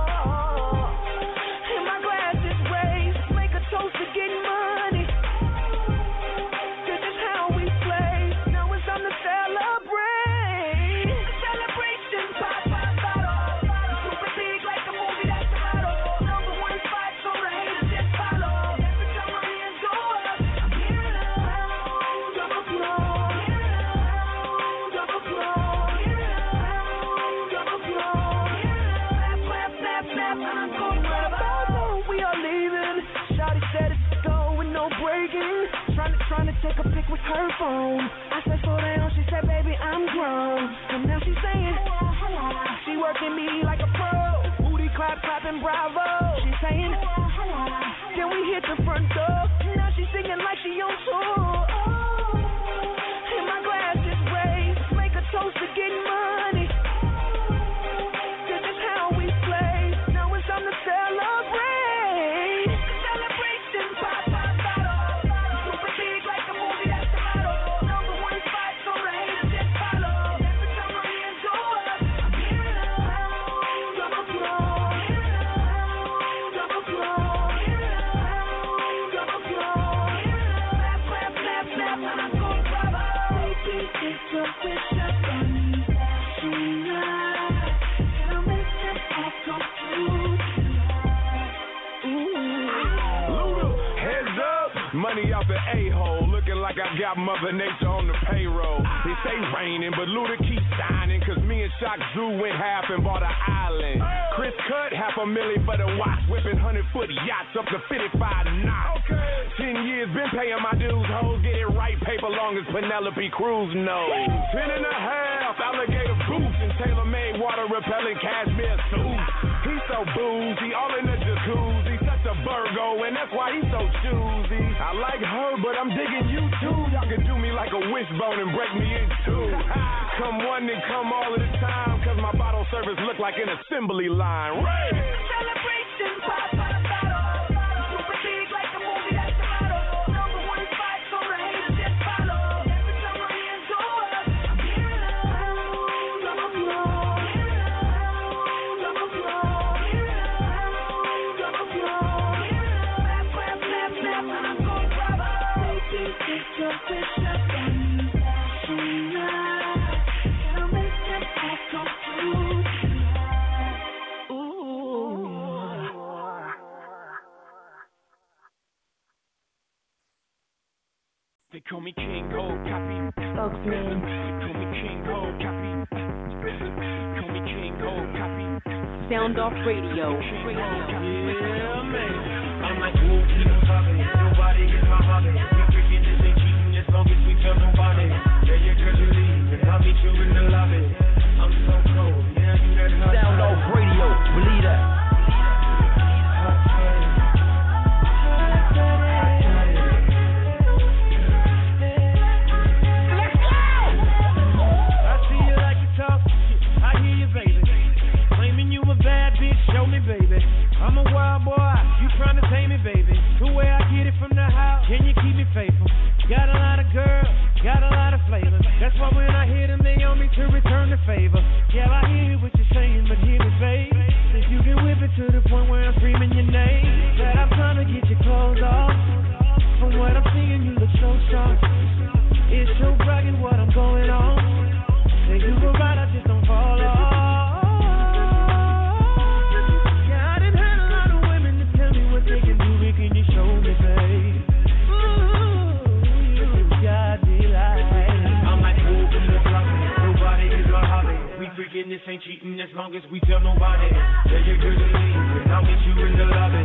ain't cheating as long as we tell nobody. Tell your good to me. and I'll meet you in the lobby.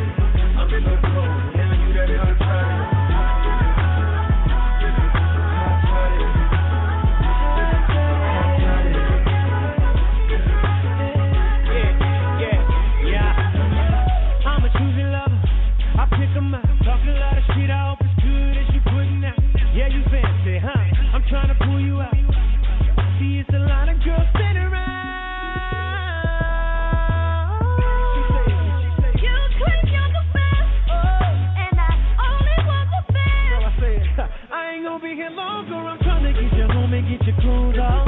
I'm in the cold, telling you that I'm trying. get your groove on.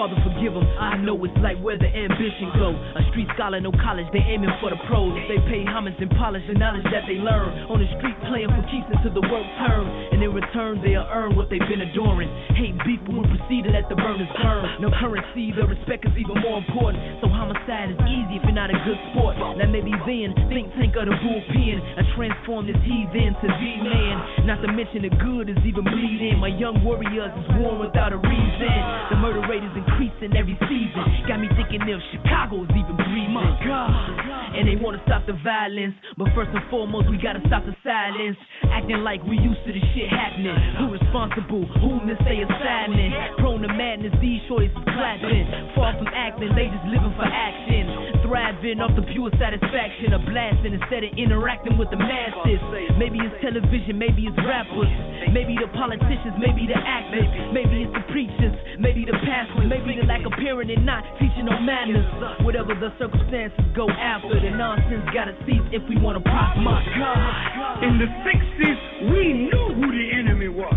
Father, forgive them. I know it's like where the ambition go. A street scholar, no college, they aiming for the pros. They pay homage and polish the knowledge that they learn. On the street, playing for keeps until the work turn. And in return, they'll earn what they've been adoring. Hate beef, we proceed to let the burners burn. No currency, the respect is even more important. So homicide is easy if you're not a good sport. Now maybe then, think tank of the bullpen. I transform this heathen to Z-man. Not to mention the good is even bleeding. My young warriors is warm without a reason. The murder rate is increasing every season. Got me thinking if Chicago's even breathing. My God. And they wanna stop the violence. But first and foremost, we gotta stop the silence. Acting like we used to the shit happening. Who responsible? Who to say assignment? Prone to madness, these shorties is clapping. Far from acting, they just living for action. Thriving off the pure satisfaction of blasting instead of interacting with the masses. Maybe it's television, maybe it's rappers. Maybe the politicians, maybe the actors. Maybe it's the preachers, maybe the pastors. Maybe the lack of parenting and not teaching no manners. Whatever the circumstances, go after. The nonsense gotta cease if we wanna prosper. My God. In the 60s, we knew who the enemy was.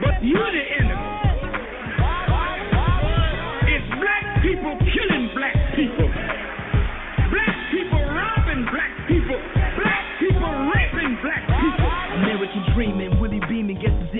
But you're the enemy. It's black people killing black people. Black people robbing black people. Black people raping black people. American dreaming,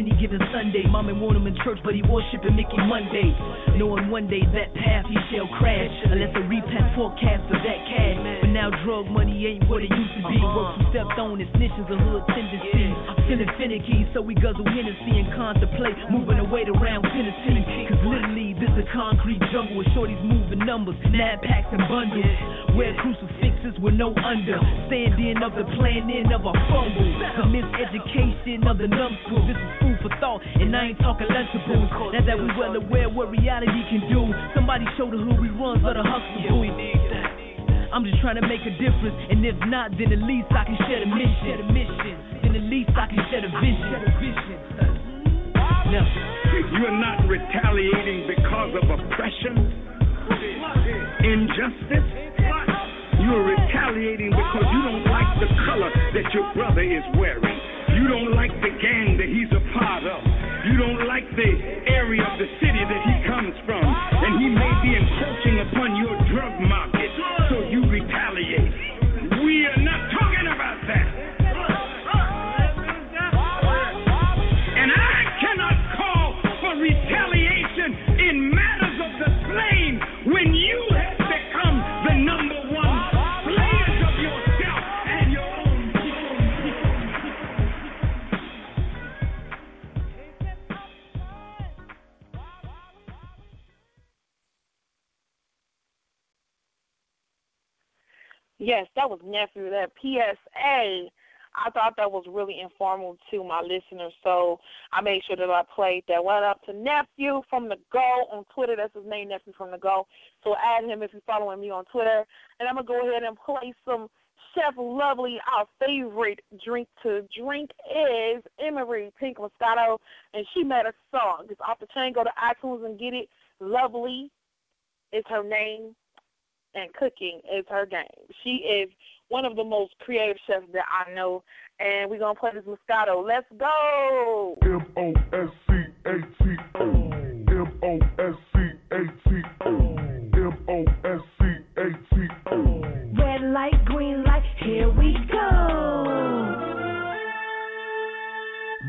any given Sunday. Mama want him in church, but he worshiping Mickey Monday. Knowing one day that path he shall crash, unless a repack forecast of that cash. But now drug money ain't what it used to be. Uh-huh. Work who stepped on is snitches a hood tendency. I'm feeling finicky, so we guzzle Hennessy and contemplate moving away to round Tennessee. Cause literally, this a concrete jungle with shorties moving numbers, nine packs and bundles. Wear crucifixes with no under. Standing of the planning of a fumble. The miseducation of the numbskull. This is food for thought, and I ain't talking lunchables. Now that we well aware what reality can do, somebody show the hood we run for the hustle. Yeah, we need that. I'm just trying to make a difference, and if not, then at least I can share the mission. Then at least I can share the vision. Now, You're not retaliating because of oppression, injustice. You're retaliating because you don't like the color that your brother is wearing. You don't like the gang that he's a part of. You don't like the area of the city that he comes from. And he may be encroaching upon your drug market. So you retaliate. We are not Yes, that was nephew. That PSA. I thought that was really informal to my listeners, so I made sure that I played that. What up to nephew from the Go on Twitter? That's his name, nephew from the Go. So add him if you're following me on Twitter. And I'm gonna go ahead and play some Chef Lovely. Our favorite drink to drink is Emery Pink Moscato, and she made a song. It's off the chain. Go to iTunes and get it. Lovely is her name. And cooking is her game. She is one of the most creative chefs that I know, and we're gonna play this Moscato. Let's go. M O S C A T O. M O S C A T O. M O S C A T O. Red light, green light, here we go.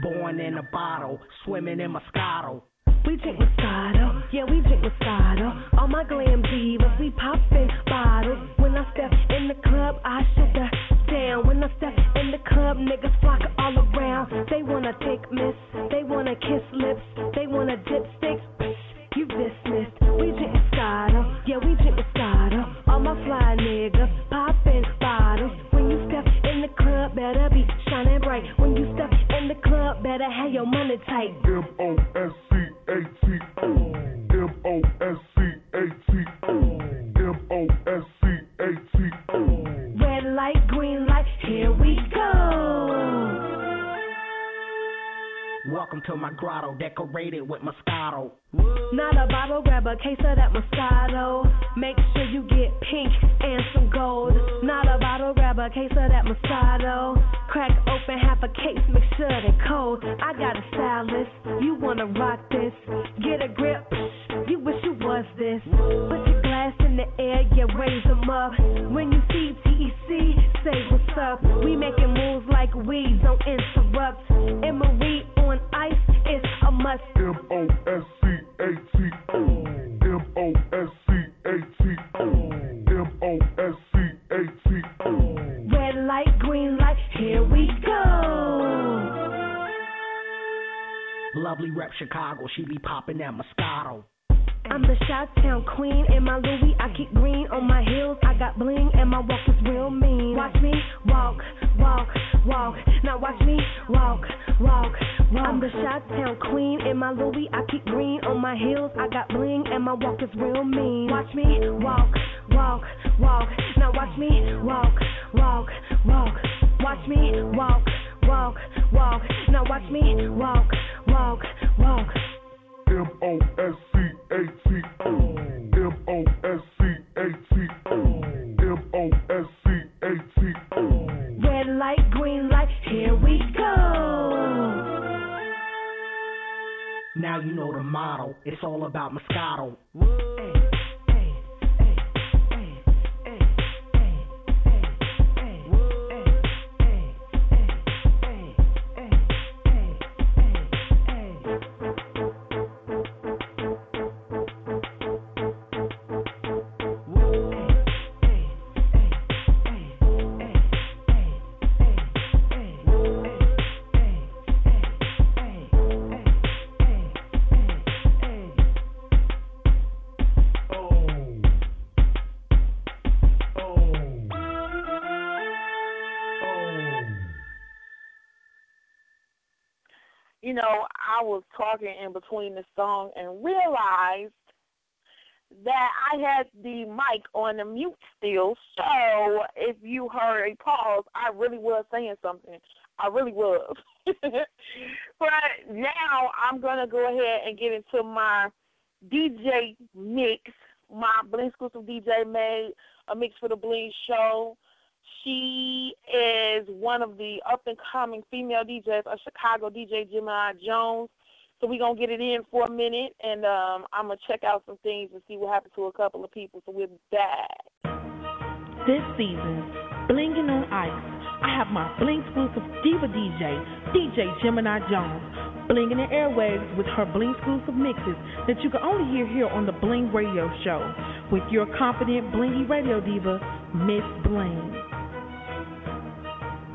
Born in a bottle, swimming in Moscato. We drink Moscato, yeah, we drink Moscato. All my glam divas, we poppin' bottles. When I step in the club, I shut the down. When I step in the club, niggas flock all around. They wanna take miss, they wanna kiss lips, they wanna dip sticks. You dismissed. We drink Moscato, yeah, we drink Moscato. All my fly niggas poppin' bottles. When you step in the club, better be shining bright. When you step in the club, better have your money tight. Grotto, decorated with Moscato. Not a bottle, grab a case of that Moscato. Make sure you get pink and some gold. Not a bottle, grab a case of that Moscato. Crack open half a case, make sure they cold. I got a stylist, you wanna rock this? Get a grip, you wish you was this. Put your glass in the air, yeah, raise 'em up. When you see TEC, say what's up. We making moves like we don't interrupt. Must. M O S C A T O. M O S C A T O. M O S C A T O. Red light, green light, here we go. Lovely rep Chicago, she be popping that Moscato. I'm the Shot Town queen in my Louis. I keep green on my heels. I got bling and my walk is real mean. Watch me walk, walk, walk. Now watch me walk, walk, walk. I'm the Shot Town queen in my Louis. I keep green on my heels. I got bling and my walk is real mean. Watch me walk, walk, walk. Now watch me walk, walk, walk. Watch me walk, walk, walk. Now watch me walk, walk, walk. M O S C A T O. M O S C A T O. M O S C A T O. Red light, green light, here we go. Now you know the motto, it's all about Moscato. You know, I was talking in between the song and realized that I had the mic on the mute still. So if you heard a pause, I really was saying something. I really was. (laughs) but now I'm going to go ahead and get into my DJ mix. My Bling exclusive DJ made a mix for the Bling show. She is one of the up and coming female DJs, a Chicago DJ, Gemini Jones. So we're gonna get it in for a minute, and um, I'm gonna check out some things and see what happened to a couple of people. So we're back. This season, blinging on ice. I have my bling exclusive diva DJ, DJ Gemini Jones, blinging the airwaves with her bling exclusive mixes that you can only hear here on the Bling Radio Show with your confident blingy radio diva, Miss Bling.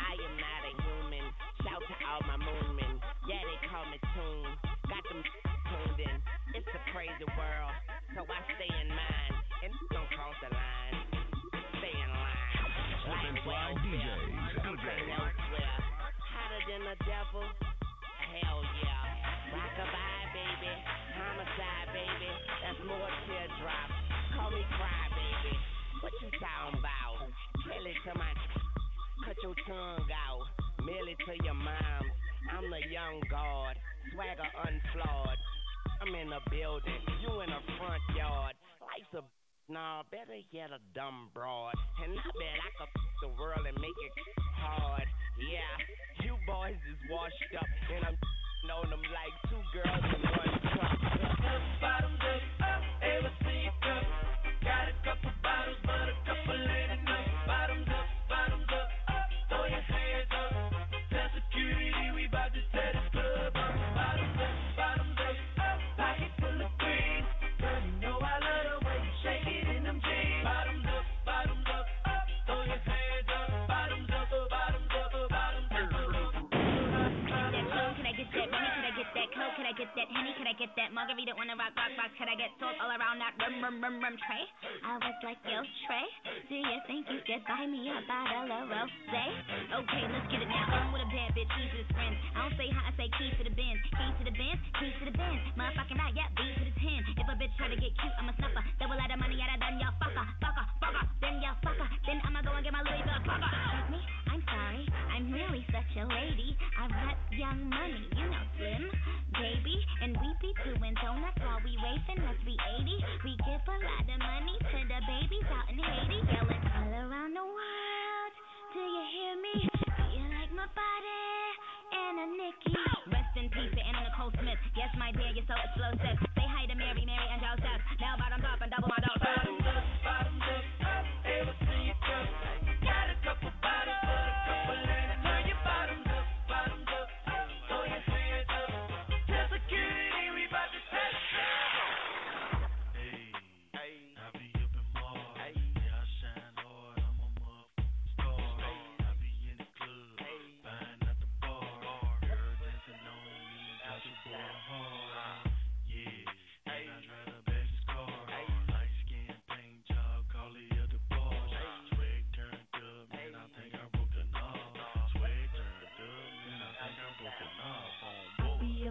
I am not a human. Shout to all my moonmen. Yeah, they call me Tune. Got them tuned in. It's a crazy world, so I stay in mind. And don't cross the line. Stay in line. Open well, DJs. I'm. Hotter than the devil. Hell yeah. Rockabye, baby. Homicide, baby. That's more teardrops. Call me cry, baby. What you talking about? Tell it to my. Cut your tongue out. Mail it to your mom. I'm the young guard. Swagger unflawed. I'm in the building. You in the front yard. Life's a Nah, better yet a dumb broad. And I bet I could the world and make it hard. Yeah, you boys is washed up, and I'm (laughs) on them like two girls in one cup. Bottoms up, a cup? Got a couple bottles, that henny? Can I get that margarita? Wanna rock, rock, rock? Can I get salt all around that rum, rum, rum, rum Trey? I was like, yo, Trey, do you think you could buy me a bottle of rosé? Okay, let's get it now. I'm with a bad bitch, he's his friend. I don't say hi, I say key to the Benz, key to the Benz, key to the Benz. Motherfucking right, yeah, B to the ten. If a bitch try to get cute, I'm a snuffer. Double out of money, out of done, y'all fucker, fucker, fucker. Then y'all sucker. Then I'ma go and get my Louis Vuitton fucker. Me, I'm really such a lady. I've got young money, you know, Slim, baby, and we be doing donuts while we racing. Let's be 80. We give a lot of money to the babies out in Haiti, yelling all around the world. Do you hear me? Do you like my body? Anna Nikki. Rest in peace Anna Nicole Smith. Yes, my dear, you're so explosive. Say hi to Mary, Mary, and Joseph. Now bottoms up and double my dose. Bottoms up, bottoms up, up, ever see a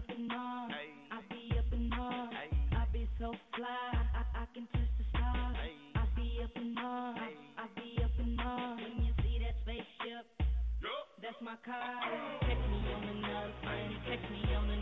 up in Mars. I be up in Mars. I be so fly. I, I, I can touch the stars. I be up in Mars. I be up in Mars. When you see that spaceship, that's my car. Catch me on another planet. Catch me on another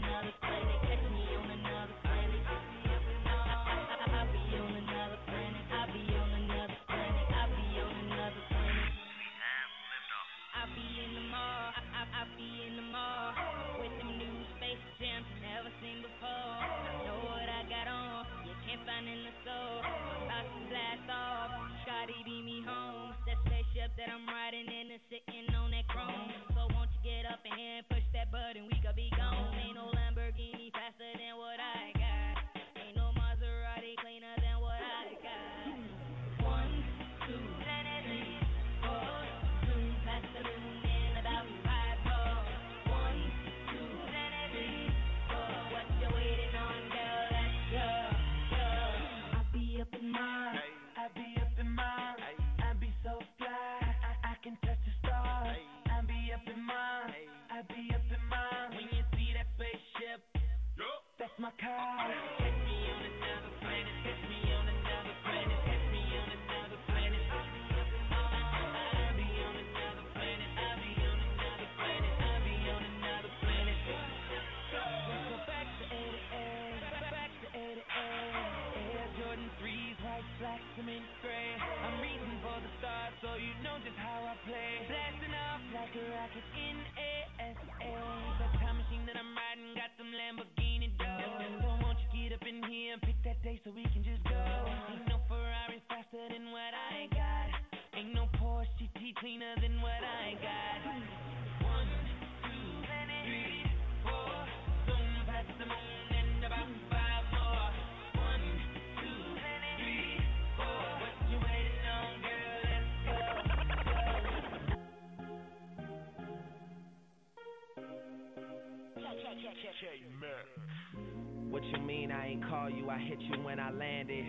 What you mean I ain't call you? I hit you when I landed.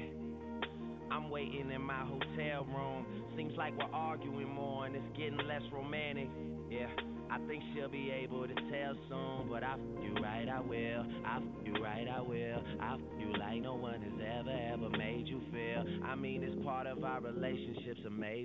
I'm waiting in my hotel room. Seems like we're arguing more and it's getting less romantic. Yeah. I think she'll be able to tell soon, but I f you right, I will. I f you right, I will. I f you like no one has ever, ever made you feel. I mean, it's part of our relationship's amazing.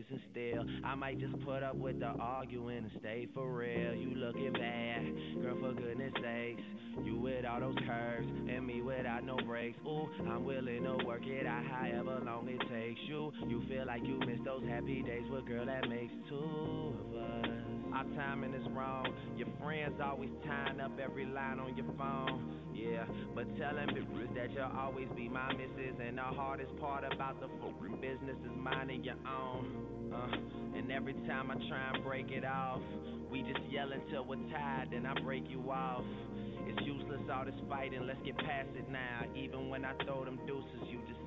I might just put up with the arguing and stay for real. You looking bad, girl, for goodness sakes. You with all those curves and me without no breaks. Ooh, I'm willing to work it out however long it takes you. You feel like you miss those happy days with girl that makes two of us. Our timing is wrong. Your friends always tying up every line on your phone. Yeah, but tell them bitches that you'll always be my missus. And the hardest part about the f- business is minding your own. Uh, and every time I try and break it off, we just yell until we're tired, then I break you off. It's useless all this fighting, let's get past it now. Even when I throw them deuces,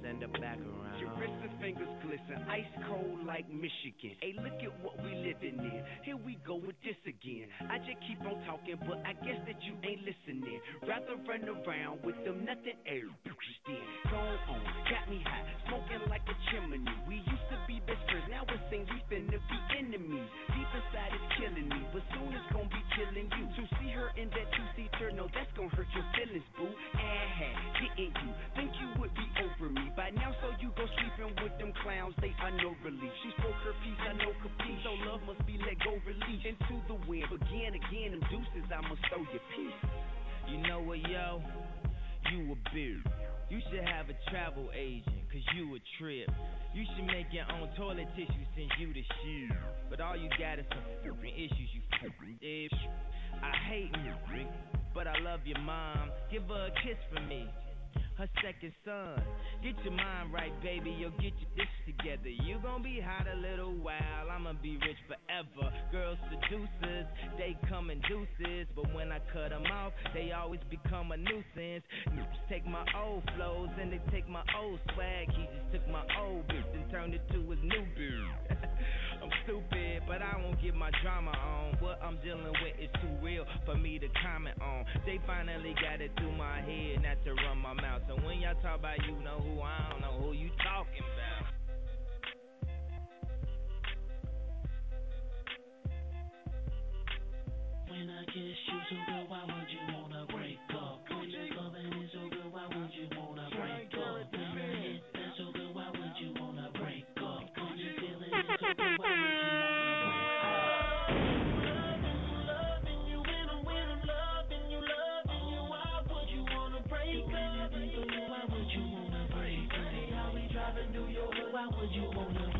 send it back around. Your wrist and fingers glisten, ice cold like Michigan. Hey, look at what we living in. Here we go with this again. I just keep on talking, but I guess that you ain't listening. Rather run around with them nothing air bitches did. Go on, got me high, smoking like a chimney. We used to be best friends, now it seems we finna be enemies. Deep inside it's killing me, but soon it's gonna be killing you. To see her in that two-seater, no, that's gonna hurt your feelings, boo. Ah, didn't you think you would be over me by now? So you go sleeping with them clowns, they are no relief. She spoke her piece, I know capiche. So love must be let go, release into the wind. Again, again, them deuces, I must throw your piece. You know what, yo? You a beard. You should have a travel agent, cause you a trip. You should make your own toilet tissue since you the shit. But all you got is some fucking issues, you fucking bitch. I hate you, but I love your mom. Give her a kiss for me. Her second son. Get your mind right, baby. You'll get your dish together. You gon' be hot a little while. I'ma be rich forever. Girls seducers, they come in deuces. But when I cut them off, they always become a nuisance. Niggas take my old flows and they take my old swag. He just took my old bitch and turned it to his new bitch. (laughs) I'm stupid, but I won't get my drama on. What I'm dealing with is too real for me to comment on. They finally got it through my head not to run my mouth. So when y'all talk about you know who, I don't know who you talking about. When I kiss you so good, why would you wanna break up? When the loving is so good, why would you wanna break up? When the hit is so good, why would you wanna break up? When you feeling is so good, why would you why would you wanna break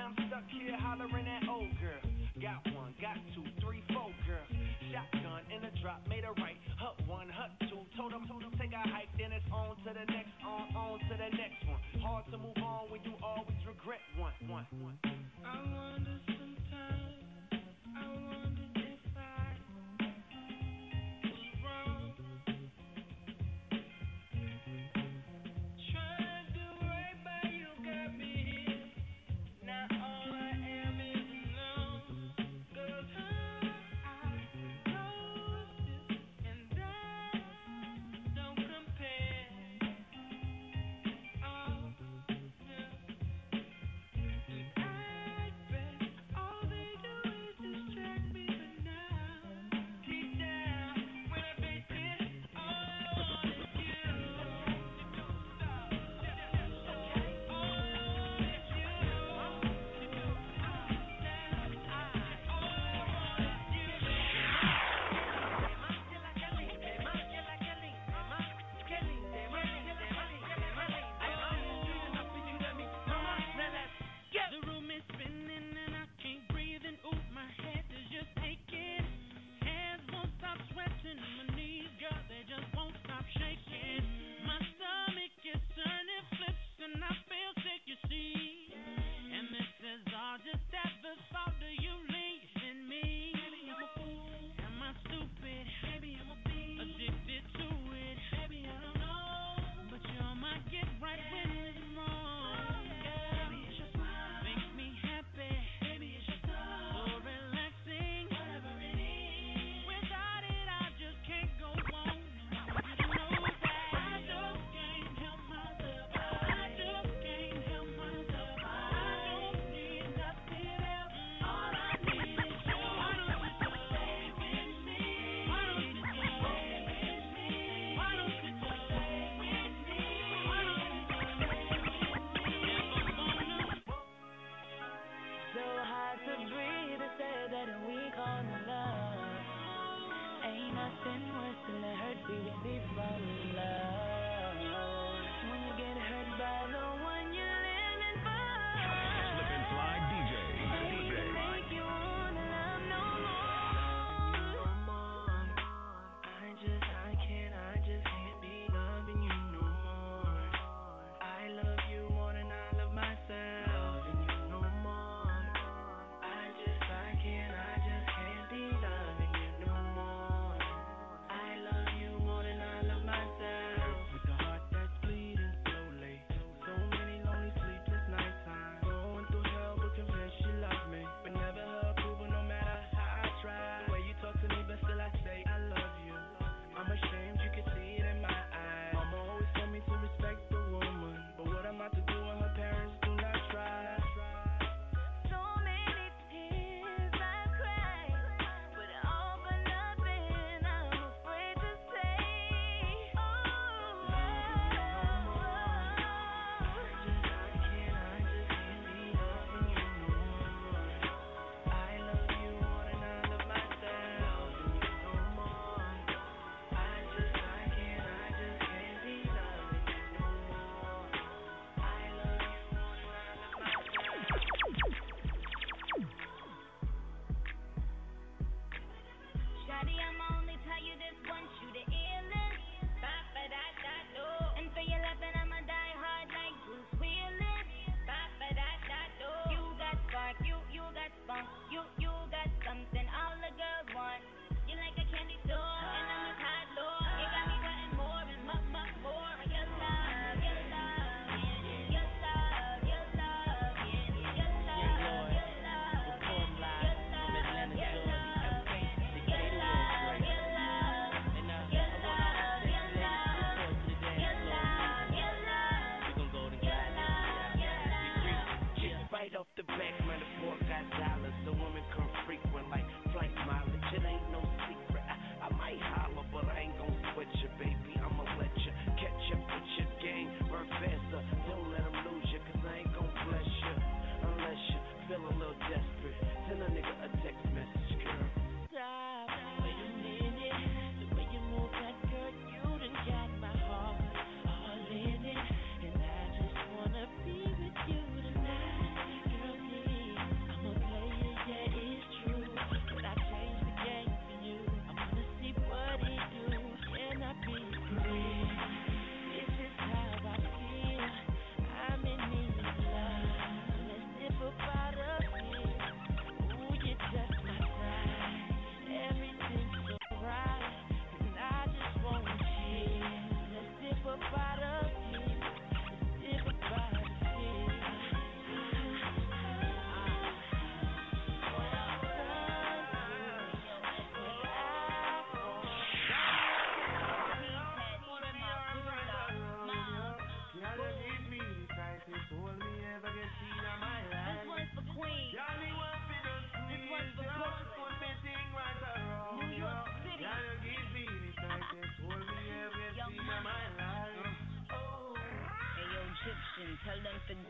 Now I'm stuck here hollering at old girl. Got one, got two, three, four girls. Shotgun in a drop, made a right. Hut one, hut two. Told them, told them take a hike, then it's on to the next, on, on to the next one. Hard to move on when you always regret one, one, one. I wonder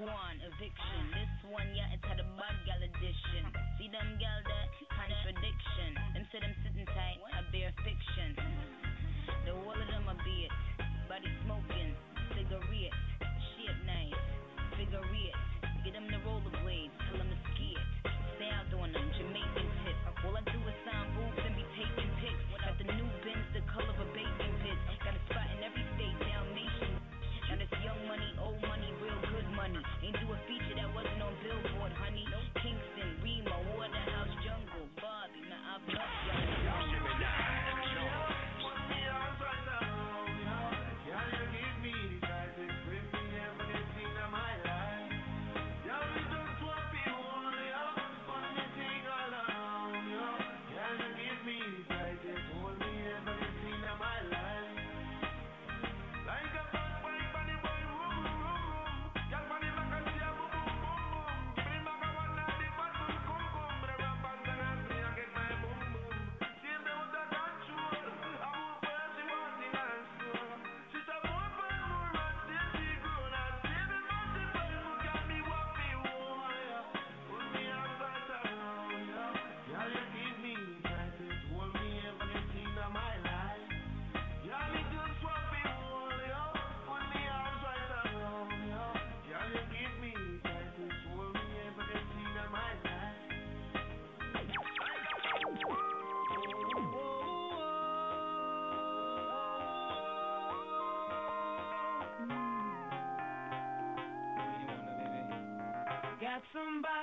one, eviction. This one, yeah, it's had a bad gal edition. See them gal got somebody.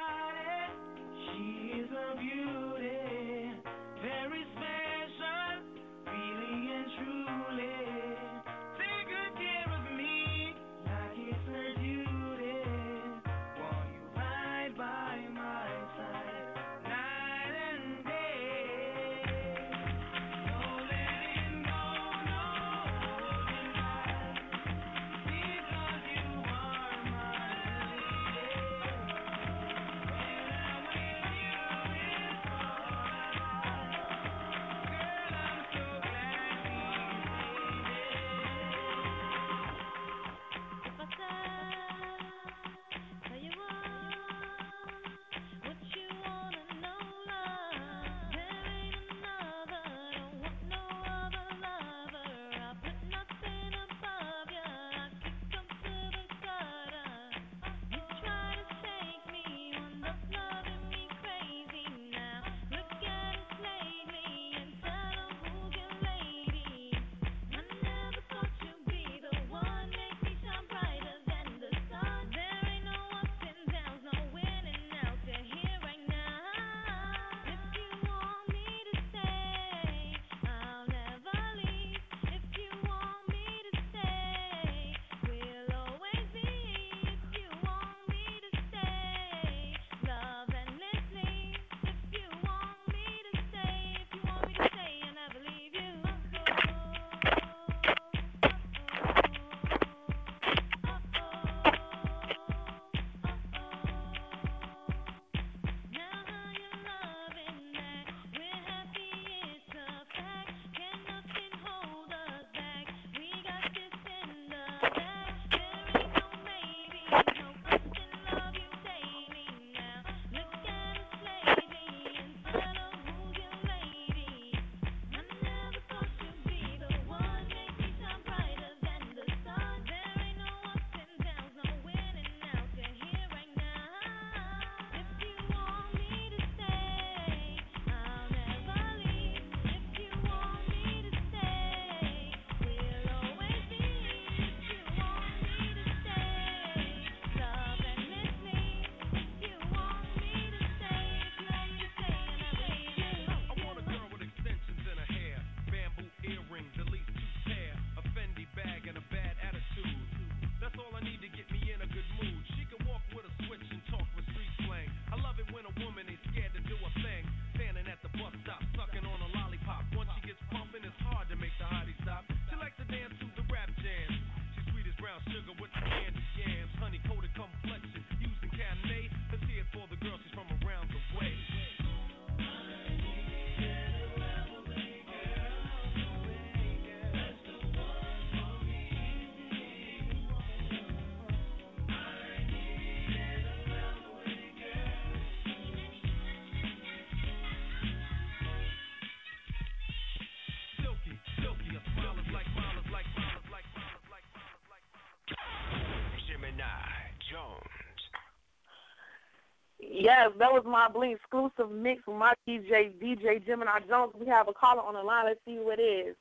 Yes, that was my Bling exclusive mix with my DJ, DJ Gemini Jones. We have a caller on the line. Let's see who it is.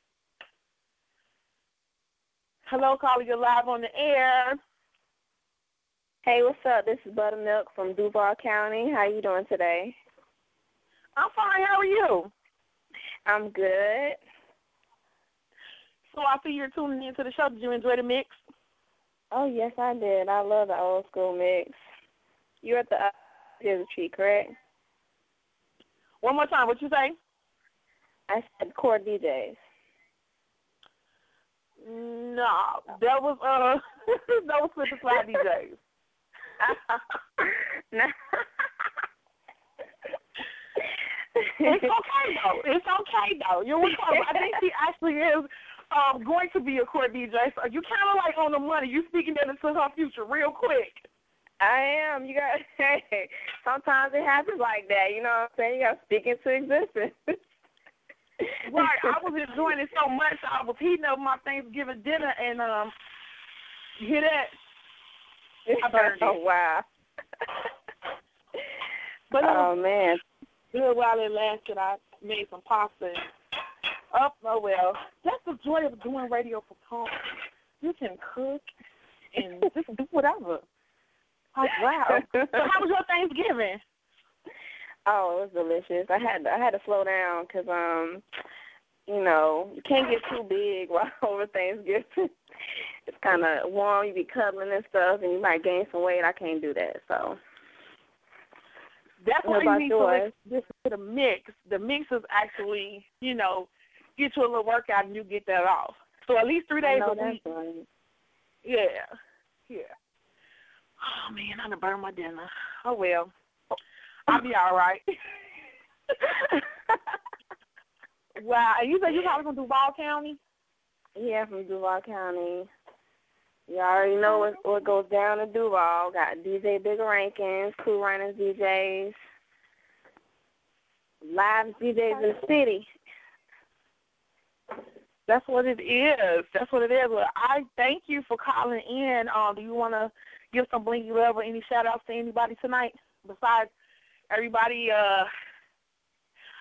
Hello, caller. You're live on the air. Hey, what's up? This is Buttermilk from Duval County. How you doing today? I'm fine. How are you? I'm good. So I see you're tuning into the show. Did you enjoy the mix? Oh yes, I did. I love the old school mix. You're at the Tree, correct? One more time. What you say? I said core DJs. No, that was uh, (laughs) that was Slip and Slide DJs. no. it's okay though. It's okay though. You're welcome. I think she actually is um going to be a core DJ. So you kind of like on the money. You speaking that into her future real quick. I am. You got. (laughs) Hey, sometimes it happens like that. You know what I'm saying? You got to speak into existence. (laughs) right. I was enjoying it so much. I was heating up my Thanksgiving dinner and um, you hear that? (laughs) I burned oh it. wow. But it oh man. good while it lasted. I made some pasta. And, oh, oh well. That's the joy of doing radio from home. You can cook and just do whatever. Like wow. (laughs) so how was your Thanksgiving? Oh, it was delicious. I had to, I had to slow down because um, you know, you can't get too big (laughs) while over Thanksgiving. (laughs) It's kind of warm. You be cuddling and stuff, and you might gain some weight. I can't do that. So. That's What you need yours? to listen to the mix. The mix is actually, you know, get you a little workout and you get that off. So at least three days a week. right. Yeah. Yeah. Oh man, I done burned my dinner. Oh well. I'll be all right. (laughs) wow. And you said you probably from Duval County? Yeah, from Duval County. You already know what what goes down in Duval. Got DJ Big Rankins, Cool Runners DJs, live DJs in the city. That's what it is. That's what it is. Well, I thank you for calling in. Um, do you want to give some blingy love or any shout outs to anybody tonight besides everybody? Uh,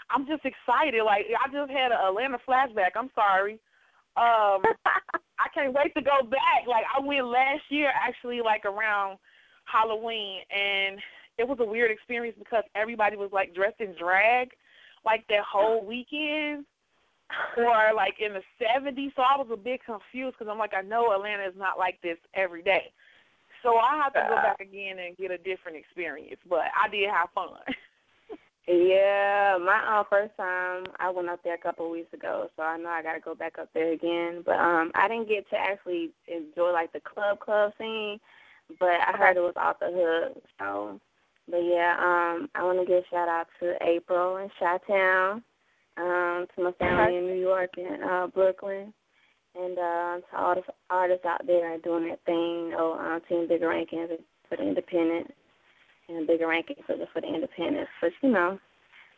I'm just excited. Like I just had an Atlanta flashback. I'm sorry. Um, (laughs) I can't wait to go back. Like I went last year, actually, like around Halloween, and it was a weird experience because everybody was like dressed in drag, like that whole weekend or like in the 70s. So I was a bit confused because I'm like, I know Atlanta is not like this every day. So I have to go back again and get a different experience. But I did have fun. (laughs) Yeah, my uh, first time I went up there a couple of weeks ago, so I know I got to go back up there again. But um, I didn't get to actually enjoy like the club club scene, but I heard it was off the hook. So, but yeah, um, I want to give a shout out to April and Chi Town, um, to my family in New York and uh, Brooklyn, and uh, to all the artists out there doing that thing. Oh, um, Team Bigger Rankings for the independent and bigger ranking for the for the independents. But you know,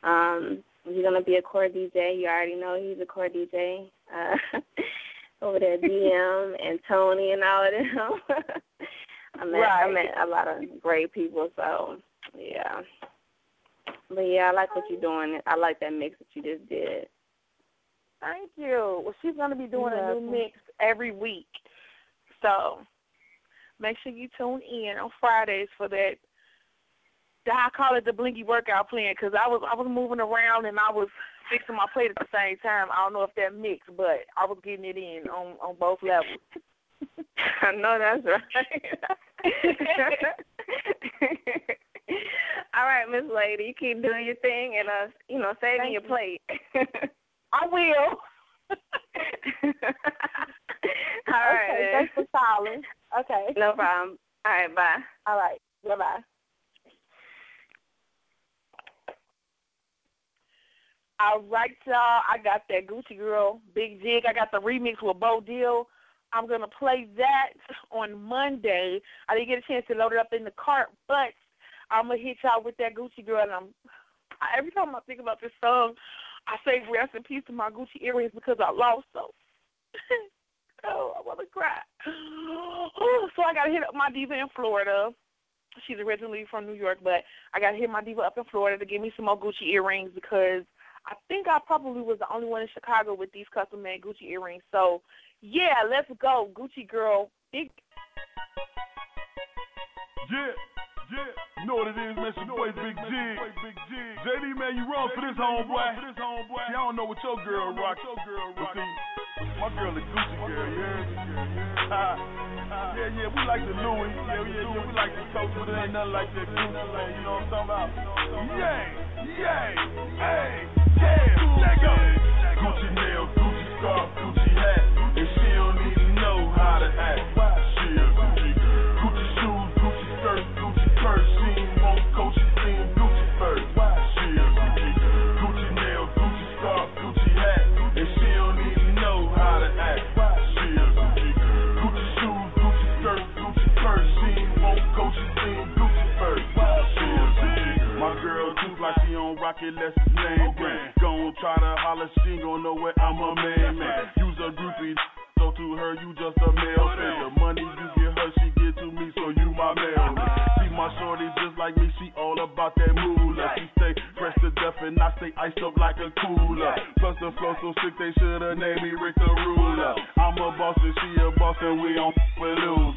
um, you're gonna be a core DJ. You already know he's a core DJ. Uh, (laughs) over there, DM and Tony and all of them. (laughs) I met I met a lot of great people. So yeah, but yeah, I like what you're doing. I like that mix that you just did. Thank you. Well, she's going to be doing a new mix every week. So make sure you tune in on Fridays for that. I call it the Blingy workout plan because I was I was moving around and I was fixing my plate at the same time. I don't know if that mixed, but I was getting it in on on both levels. (laughs) I know that's right. (laughs) All right, Miss Lady, you keep doing your thing and uh, you know, saving Thank your you. plate. (laughs) I will. (laughs) All right. okay, thanks for calling. Okay. No problem. All right, bye. All right. Bye bye. All right, y'all. I got that Gucci Girl Big Jig. I got the remix with Bo Deal. I'm gonna play that on Monday. I didn't get a chance to load it up in the cart, but I'm gonna hit y'all with that Gucci Girl. And I'm every time I think about this song, I say rest in peace to my Gucci earrings because I lost them. (laughs) oh, I want to cry. Oh, so I gotta hit up my diva in Florida. She's originally from New York, but I got to hit my diva up in Florida to give me some more Gucci earrings because I think I probably was the only one in Chicago with these custom made Gucci earrings. So yeah, let's go, Gucci girl. Big Yeah, yeah. You know what it is, man. It's your boy Big G. JD, man, you wrong for this homeboy. See, I don't know what your girl rock. But see, my girl a Gucci girl, you heard? Ah, (laughs) yeah, yeah, we like the Louis. Yeah, yeah, yeah, we like the Coach, but it ain't nothing like that Gucci, man. You know what I'm talking about? Yay, yay, hey, yeah. Gucci nail, Gucci scarf, Gucci hat, and she don't even know how to act. Rocket, less his name brand. Gon' try to holler, she ain't gon' know where I'm a man, man. Use a groupie, so to her you just a male. The money you get her, she get to me, so you my mailman. See my shorty just like me, she all about that moolah. She stay fresh to death and I stay iced up like a cooler. Plus the flow so sick they shoulda named me Rick the Ruler. I'm a boss and she a boss and we on with loser.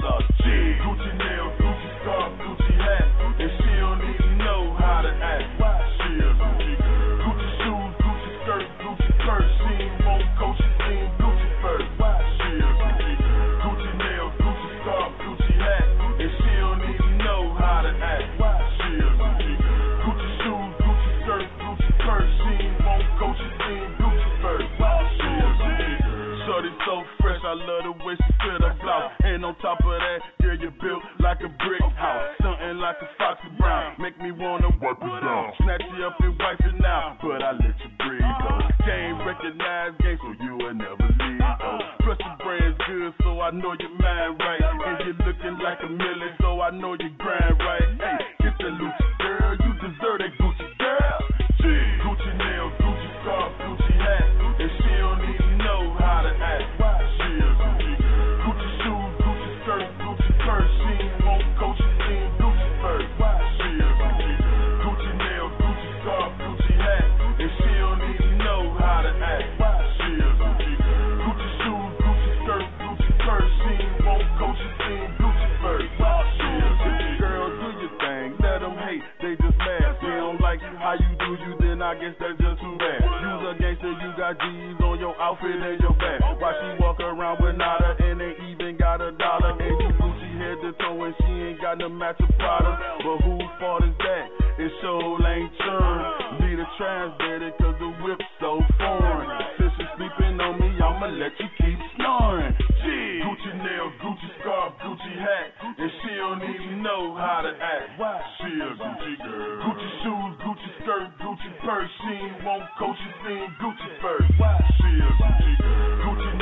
I love the way she fit her blouse. And on top of that, girl, you built like a brick house. Something like a Foxy Brown. Make me wanna wipe it down. Snatch you up and wipe it now. But I let you breathe though. Game recognized game, so you will never leave though. Plus your brand's good, so I know your mind right. And you're looking like a million, guess that's just too bad. You's a gangster, you got G's on your outfit and your back. Why she walk around with nada and ain't even got a dollar? And you Gucci head to toe and she ain't got no match of product. But whose fault is that? It sure ain't yours. Need a translator cause the whip's so foreign. Since you sleeping on me, I'ma let you keep snoring. Gucci nail, Gucci scarf, Gucci hat, and she don't even know how to act. She a Gucci girl. Gucci shoes, Gucci skirt, Gucci purse. She ain't want coach, she Gucci first. She a Gucci girl. Gucci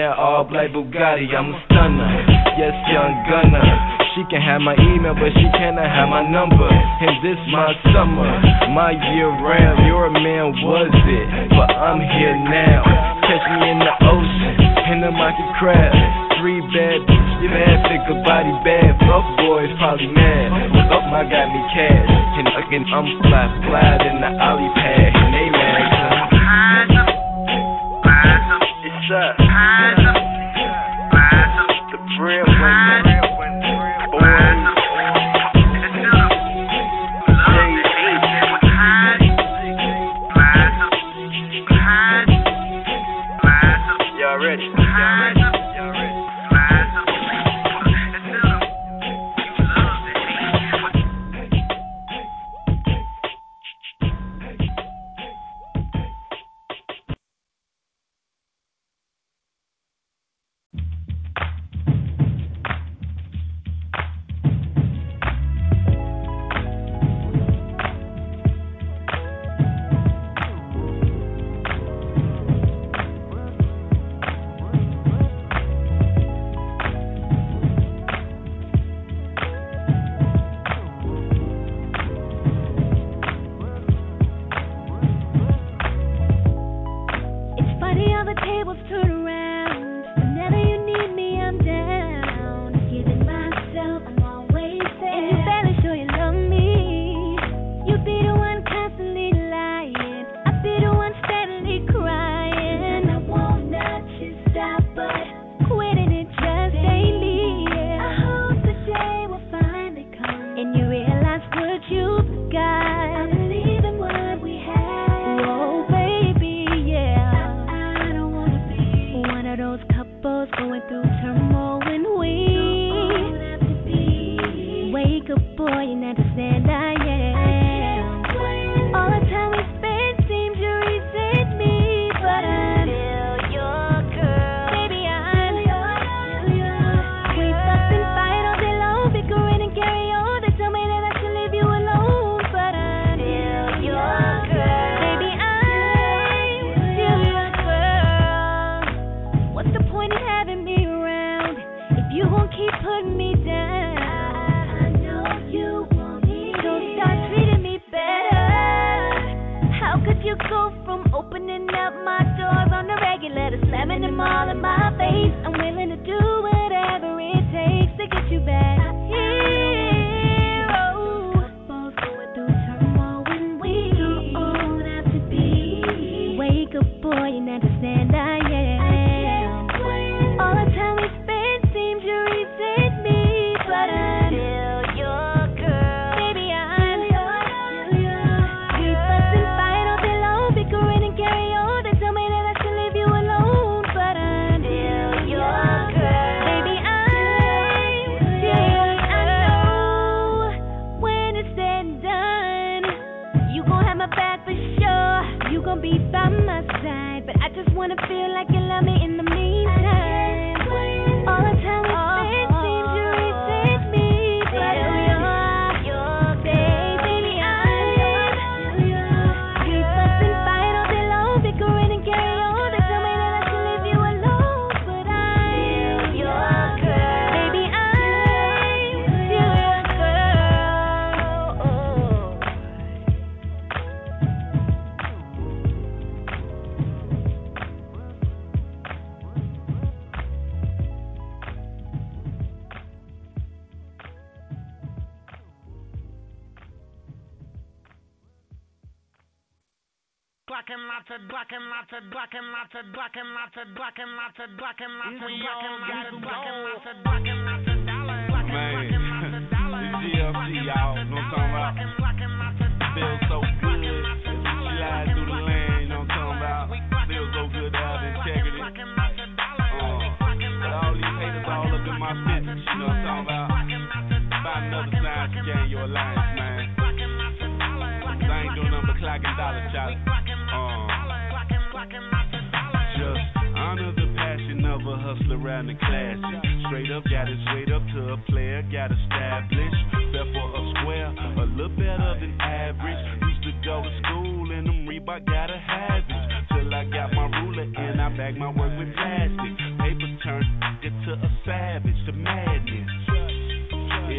that all black Bugatti. I'm a stunner, yes, young gunner. She can have my email, but she cannot have my number. And this my summer, my year round. Your man was it, but I'm here now. Catch me in the ocean, in the market crab. Three bad bitches, bad, thicker body, bad. Fuck boys, probably mad. Look up, my got me cash. And again, I'm fly, fly in the ollie pad. success. The breadwinner. Blocking lots of blocking lots of blocking lots of blocking lots of blocking lots of blocking lots of blocking lots of blocking lots of dollars. Man, it's GLC, y'all. Know what I'm talking about? Feels so good as we slide through the land, you know what I'm talking about? Feels so good to have integrity. Uh, but all these haters all up in my business, you know what I'm talking about? Find another sign to gain your alliance, man. 'Cause I ain't doing nothing but clocking dollar child. Just honor the passion of a hustler around the classic. Straight up, got it straight up to a player, got established. Fell for a square, a little better than average. Used to go to school in them Reebok, got a habit. Till I got my ruler and I back my work with plastic. Paper turned it to a savage, to madness.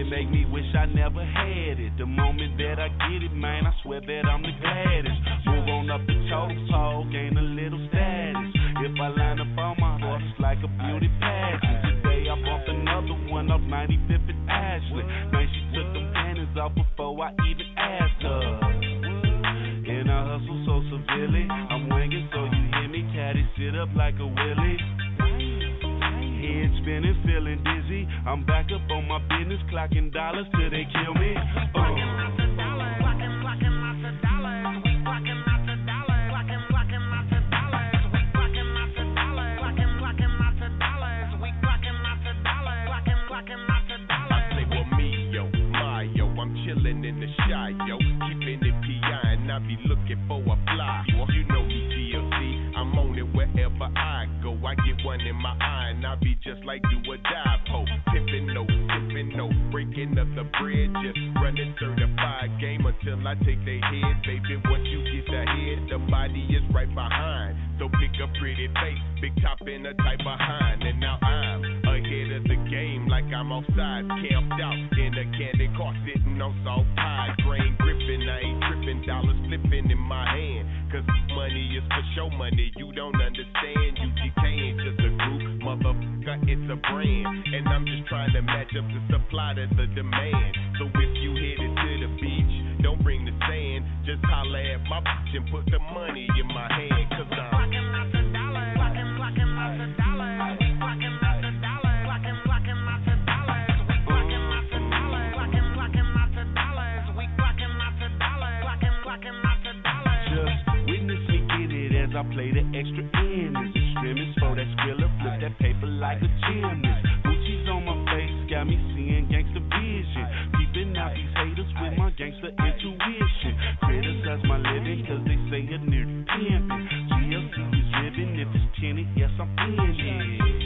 It make me wish I never had it. The moment that I get it, man, I swear that I'm the gladdest. Move on up the totem pole, gain a little status. If I line up on my horse, it's like a beauty pageant. Today I bumped another one off 95th and Ashley. Man, she took them panties off before I even asked her. And I hustle so severely, I'm winging so you hear me, caddy sit up like a willy. Head spinning, feeling dizzy. I'm back up on my business, clocking dollars till they kill me. Uh. I say, well, me, yo, my, yo, I'm chillin' in the shy, yo, keeping it PI, and I be looking for a fly. You know me, GLC, I'm on it wherever I go. I get one in my eye, and I be just like do or die, po. Pimpin' no, sippin' no, breaking up the bread, just running certified game until I take their head, baby. Once you get the head, the body is right behind. So pick a pretty face, big top and a tight behind, and now I'm ahead of the game like I'm offside, camped out in a candy car, sitting on soft pie, grain gripping, I ain't tripping, dollars flipping in my hand, money is for show money, you don't understand, UGK ain't just a group, motherfucker, it's a brand, and I'm just trying to match up the supply to the demand, so if you headed to the beach, don't bring the sand, just holla at my bitch and put the money in my hand, cause I'm I play the extra in innings. Extremist for that skrilla, flip that paper like a gymnast. Gucci's on my face, got me seeing gangster vision. Keeping out these haters with my gangster intuition. Criticize my living cause they say a nigga pimpin'. GLC is ribbon, if it's tinted, yes I'm in it.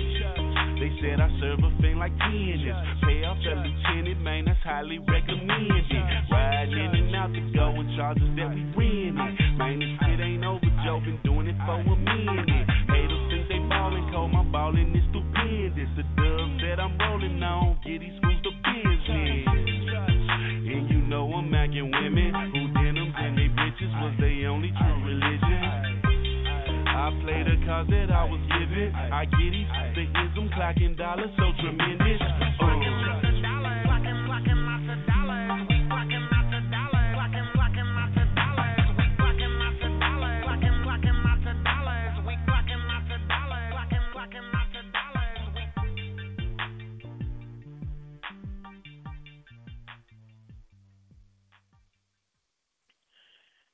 They said I serve a thing like tennis. Pay off that lieutenant, man, that's highly recommended. Riding in and out the going charges play that I was. I get these the clocking dollars so tremendous.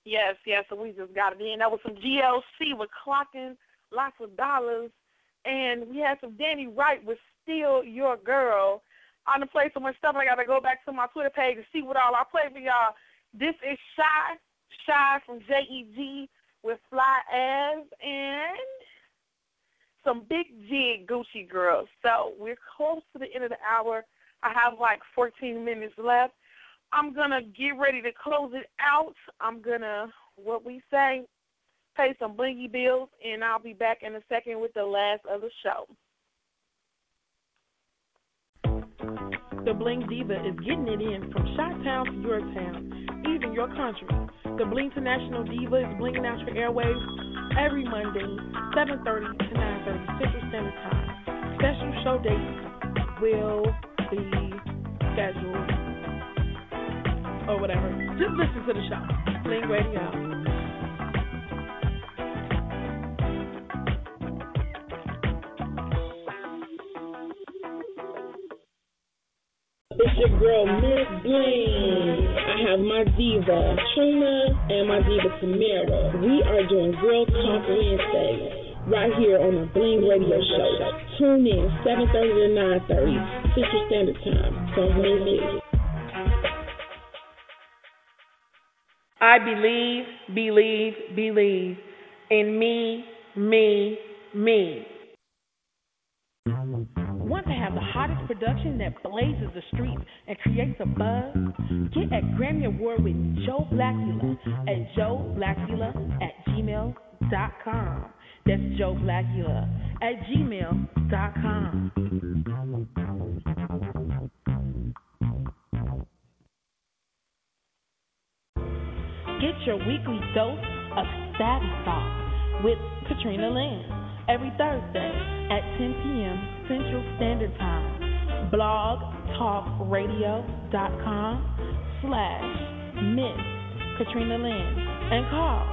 Yes, yes, so we just got it in. That was some GLC with clocking lots of dollars. And we had some Danny Wright with Still Your Girl. I'm gonna play so much stuff I gotta go back to my Twitter page and see what all I played for y'all. This is Shy, Shy from JEG with Fly As and some Big Jig Gucci Girls. So we're close to the end of the hour. I have like 14 minutes left. I'm gonna get ready to close it out. I'm gonna what we say, pay some blingy bills, and I'll be back in a second with the last of the show. The Bling Diva is getting it in from Chi-Town to your town, even your country. The Bling International Diva is blinging out your airwaves every Monday, 7.30 to 9.30 Central Standard Time. Special show dates will be scheduled or whatever. Just listen to the show. Bling Radio. It's your girl, Miss Bling. I have my diva, Trina, and my diva, Tamara. We are doing Girl Talk Wednesdays right here on the Bling Radio Show. Tune in 7.30 to 9.30 Central Standard Time. Don't miss it. I believe, believe, believe in me, me, me. Production that blazes the streets and creates a buzz? Get at Grammy Award with Joe Blackula at joeblackula at gmail.com. That's Joe Blackula at gmail.com. Get your weekly dose of Savvy Thoughts with Katrina Lynn every Thursday at 10 p.m. Central Standard Time. blogtalkradio.com slash Miss Katrina Lynn and call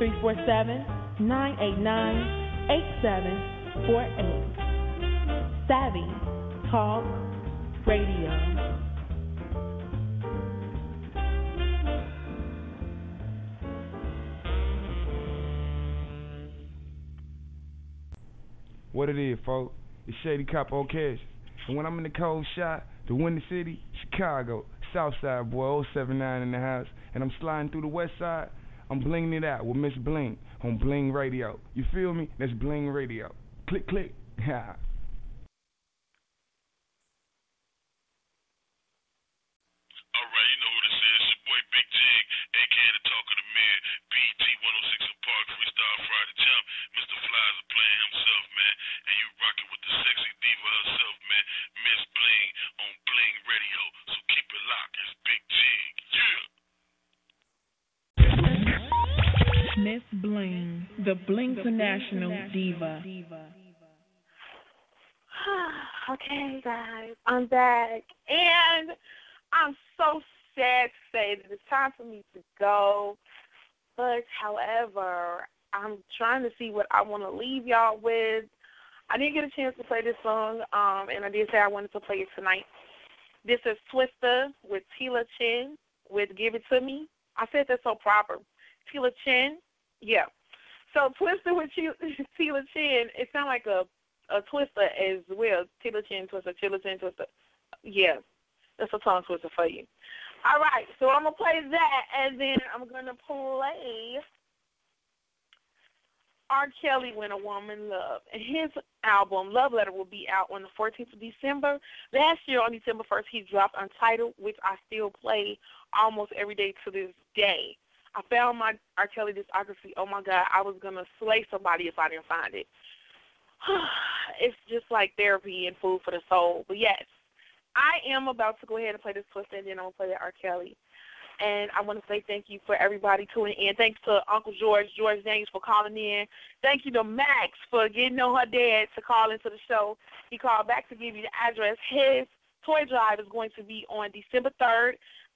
347-989-8748. Savvy Talk Radio. What it is, folks? It's Shady Cop on Cash. And when I'm in the cold shot, the Windy City, Chicago, Southside boy, 079 in the house, and I'm sliding through the west side, I'm blinging it out with Miss Bling on Bling Radio. You feel me? That's Bling Radio. Click, click. (laughs) Ha. Alright, you know who this is. Your boy Big Jig, aka the talk of the man, BT 106 in Park, Freestyle Friday champ. Mr. Flies is playing himself, man. And you rocking with the sexy diva herself, man. Miss Bling on Bling Radio. So keep. It's Big Jig. Yeah. Miss Bling, the Bling International Diva. (sighs) okay, guys, I'm back, and I'm so sad to say that it's time for me to go. But however, I'm trying to see what I want to leave y'all with. I didn't get a chance to play this song, um, and I did say I wanted to play it tonight. This is Twista with Tila Chin with Give It To Me. I said that so proper. Tila Chin, yeah. So Twista with Tila (laughs) Tila Chin, it sounds like a a twister as well. Tila Chin Twister, Tila Chin Twister. Yeah, that's a tongue twister for you. All right, so I'm gonna play that, and then I'm gonna play R. Kelly When a Woman Love. And his album, Love Letter, will be out on the 14th of December. Last year, on December 1st, he dropped Untitled, which I still play almost every day to this day. I found my R. Kelly discography. Oh my God, I was to slay somebody if I didn't find it. (sighs) it's just like therapy and food for the soul. But yes, I am about to go ahead and play this twist, and then I'm to play the R. Kelly. And I want to say thank you for everybody tuning in. Thanks to Uncle George, George Daniels, for calling in. Thank you to Max for getting on her dad to call into the show. He called back to give you the address. His toy drive is going to be on December 3rd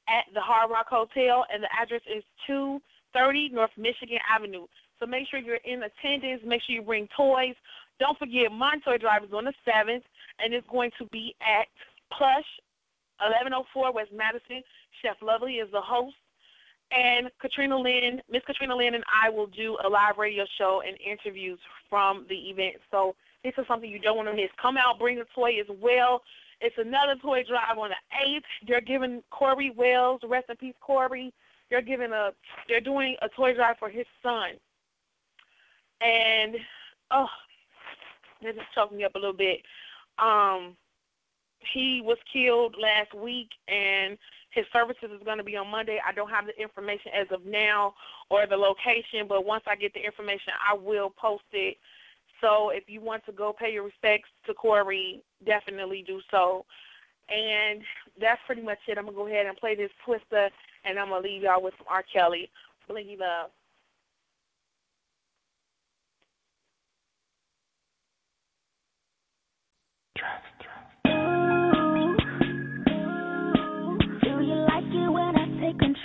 at the Hard Rock Hotel, and the address is 230 North Michigan Avenue. So make sure you're in attendance. Make sure you bring toys. Don't forget, my toy drive is on the 7th, and it's going to be at Plush 1104 West Madison. Chef Lovely is the host. And Katrina Lynn, Miss Katrina Lynn and I will do a live radio show and interviews from the event. So this is something you don't want to miss. Come out, bring a toy as well. It's another toy drive on the 8th. They're giving Corey Wells, rest in peace, Corey. They're giving a, they're doing a toy drive for his son. And, oh, this is choking me up a little bit. Um, he was killed last week, and his services is going to be on Monday. I don't have the information as of now or the location, but once I get the information, I will post it. So if you want to go pay your respects to Corey, definitely do so. And that's pretty much it. I'm going to go ahead and play this twister, and I'm going to leave y'all with some R. Kelly. Blingy love.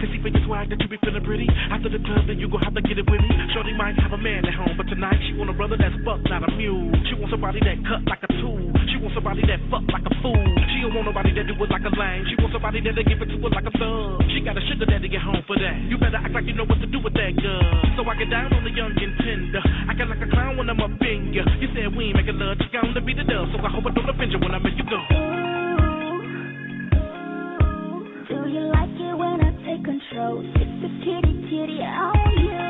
can see from your swag that you be feeling pretty. After the club, then you gon' have to get it with me. Shorty might have a man at home, but tonight she want a brother that's buck, not a mule. She want somebody that cut like a tool. She want somebody that fuck like a fool. She don't want nobody that do it like a lame. She want somebody that give it to her like a thug. She got a sugar daddy get home for that. You better act like you know what to do with that girl. So I get down on the young and tender. I get like a clown when I'm up in ya. You said we ain't making love, just gonna be the dub. So I hope I don't offend you when I make you go. Ooh, do you like it when take control. It's a titty titty on you.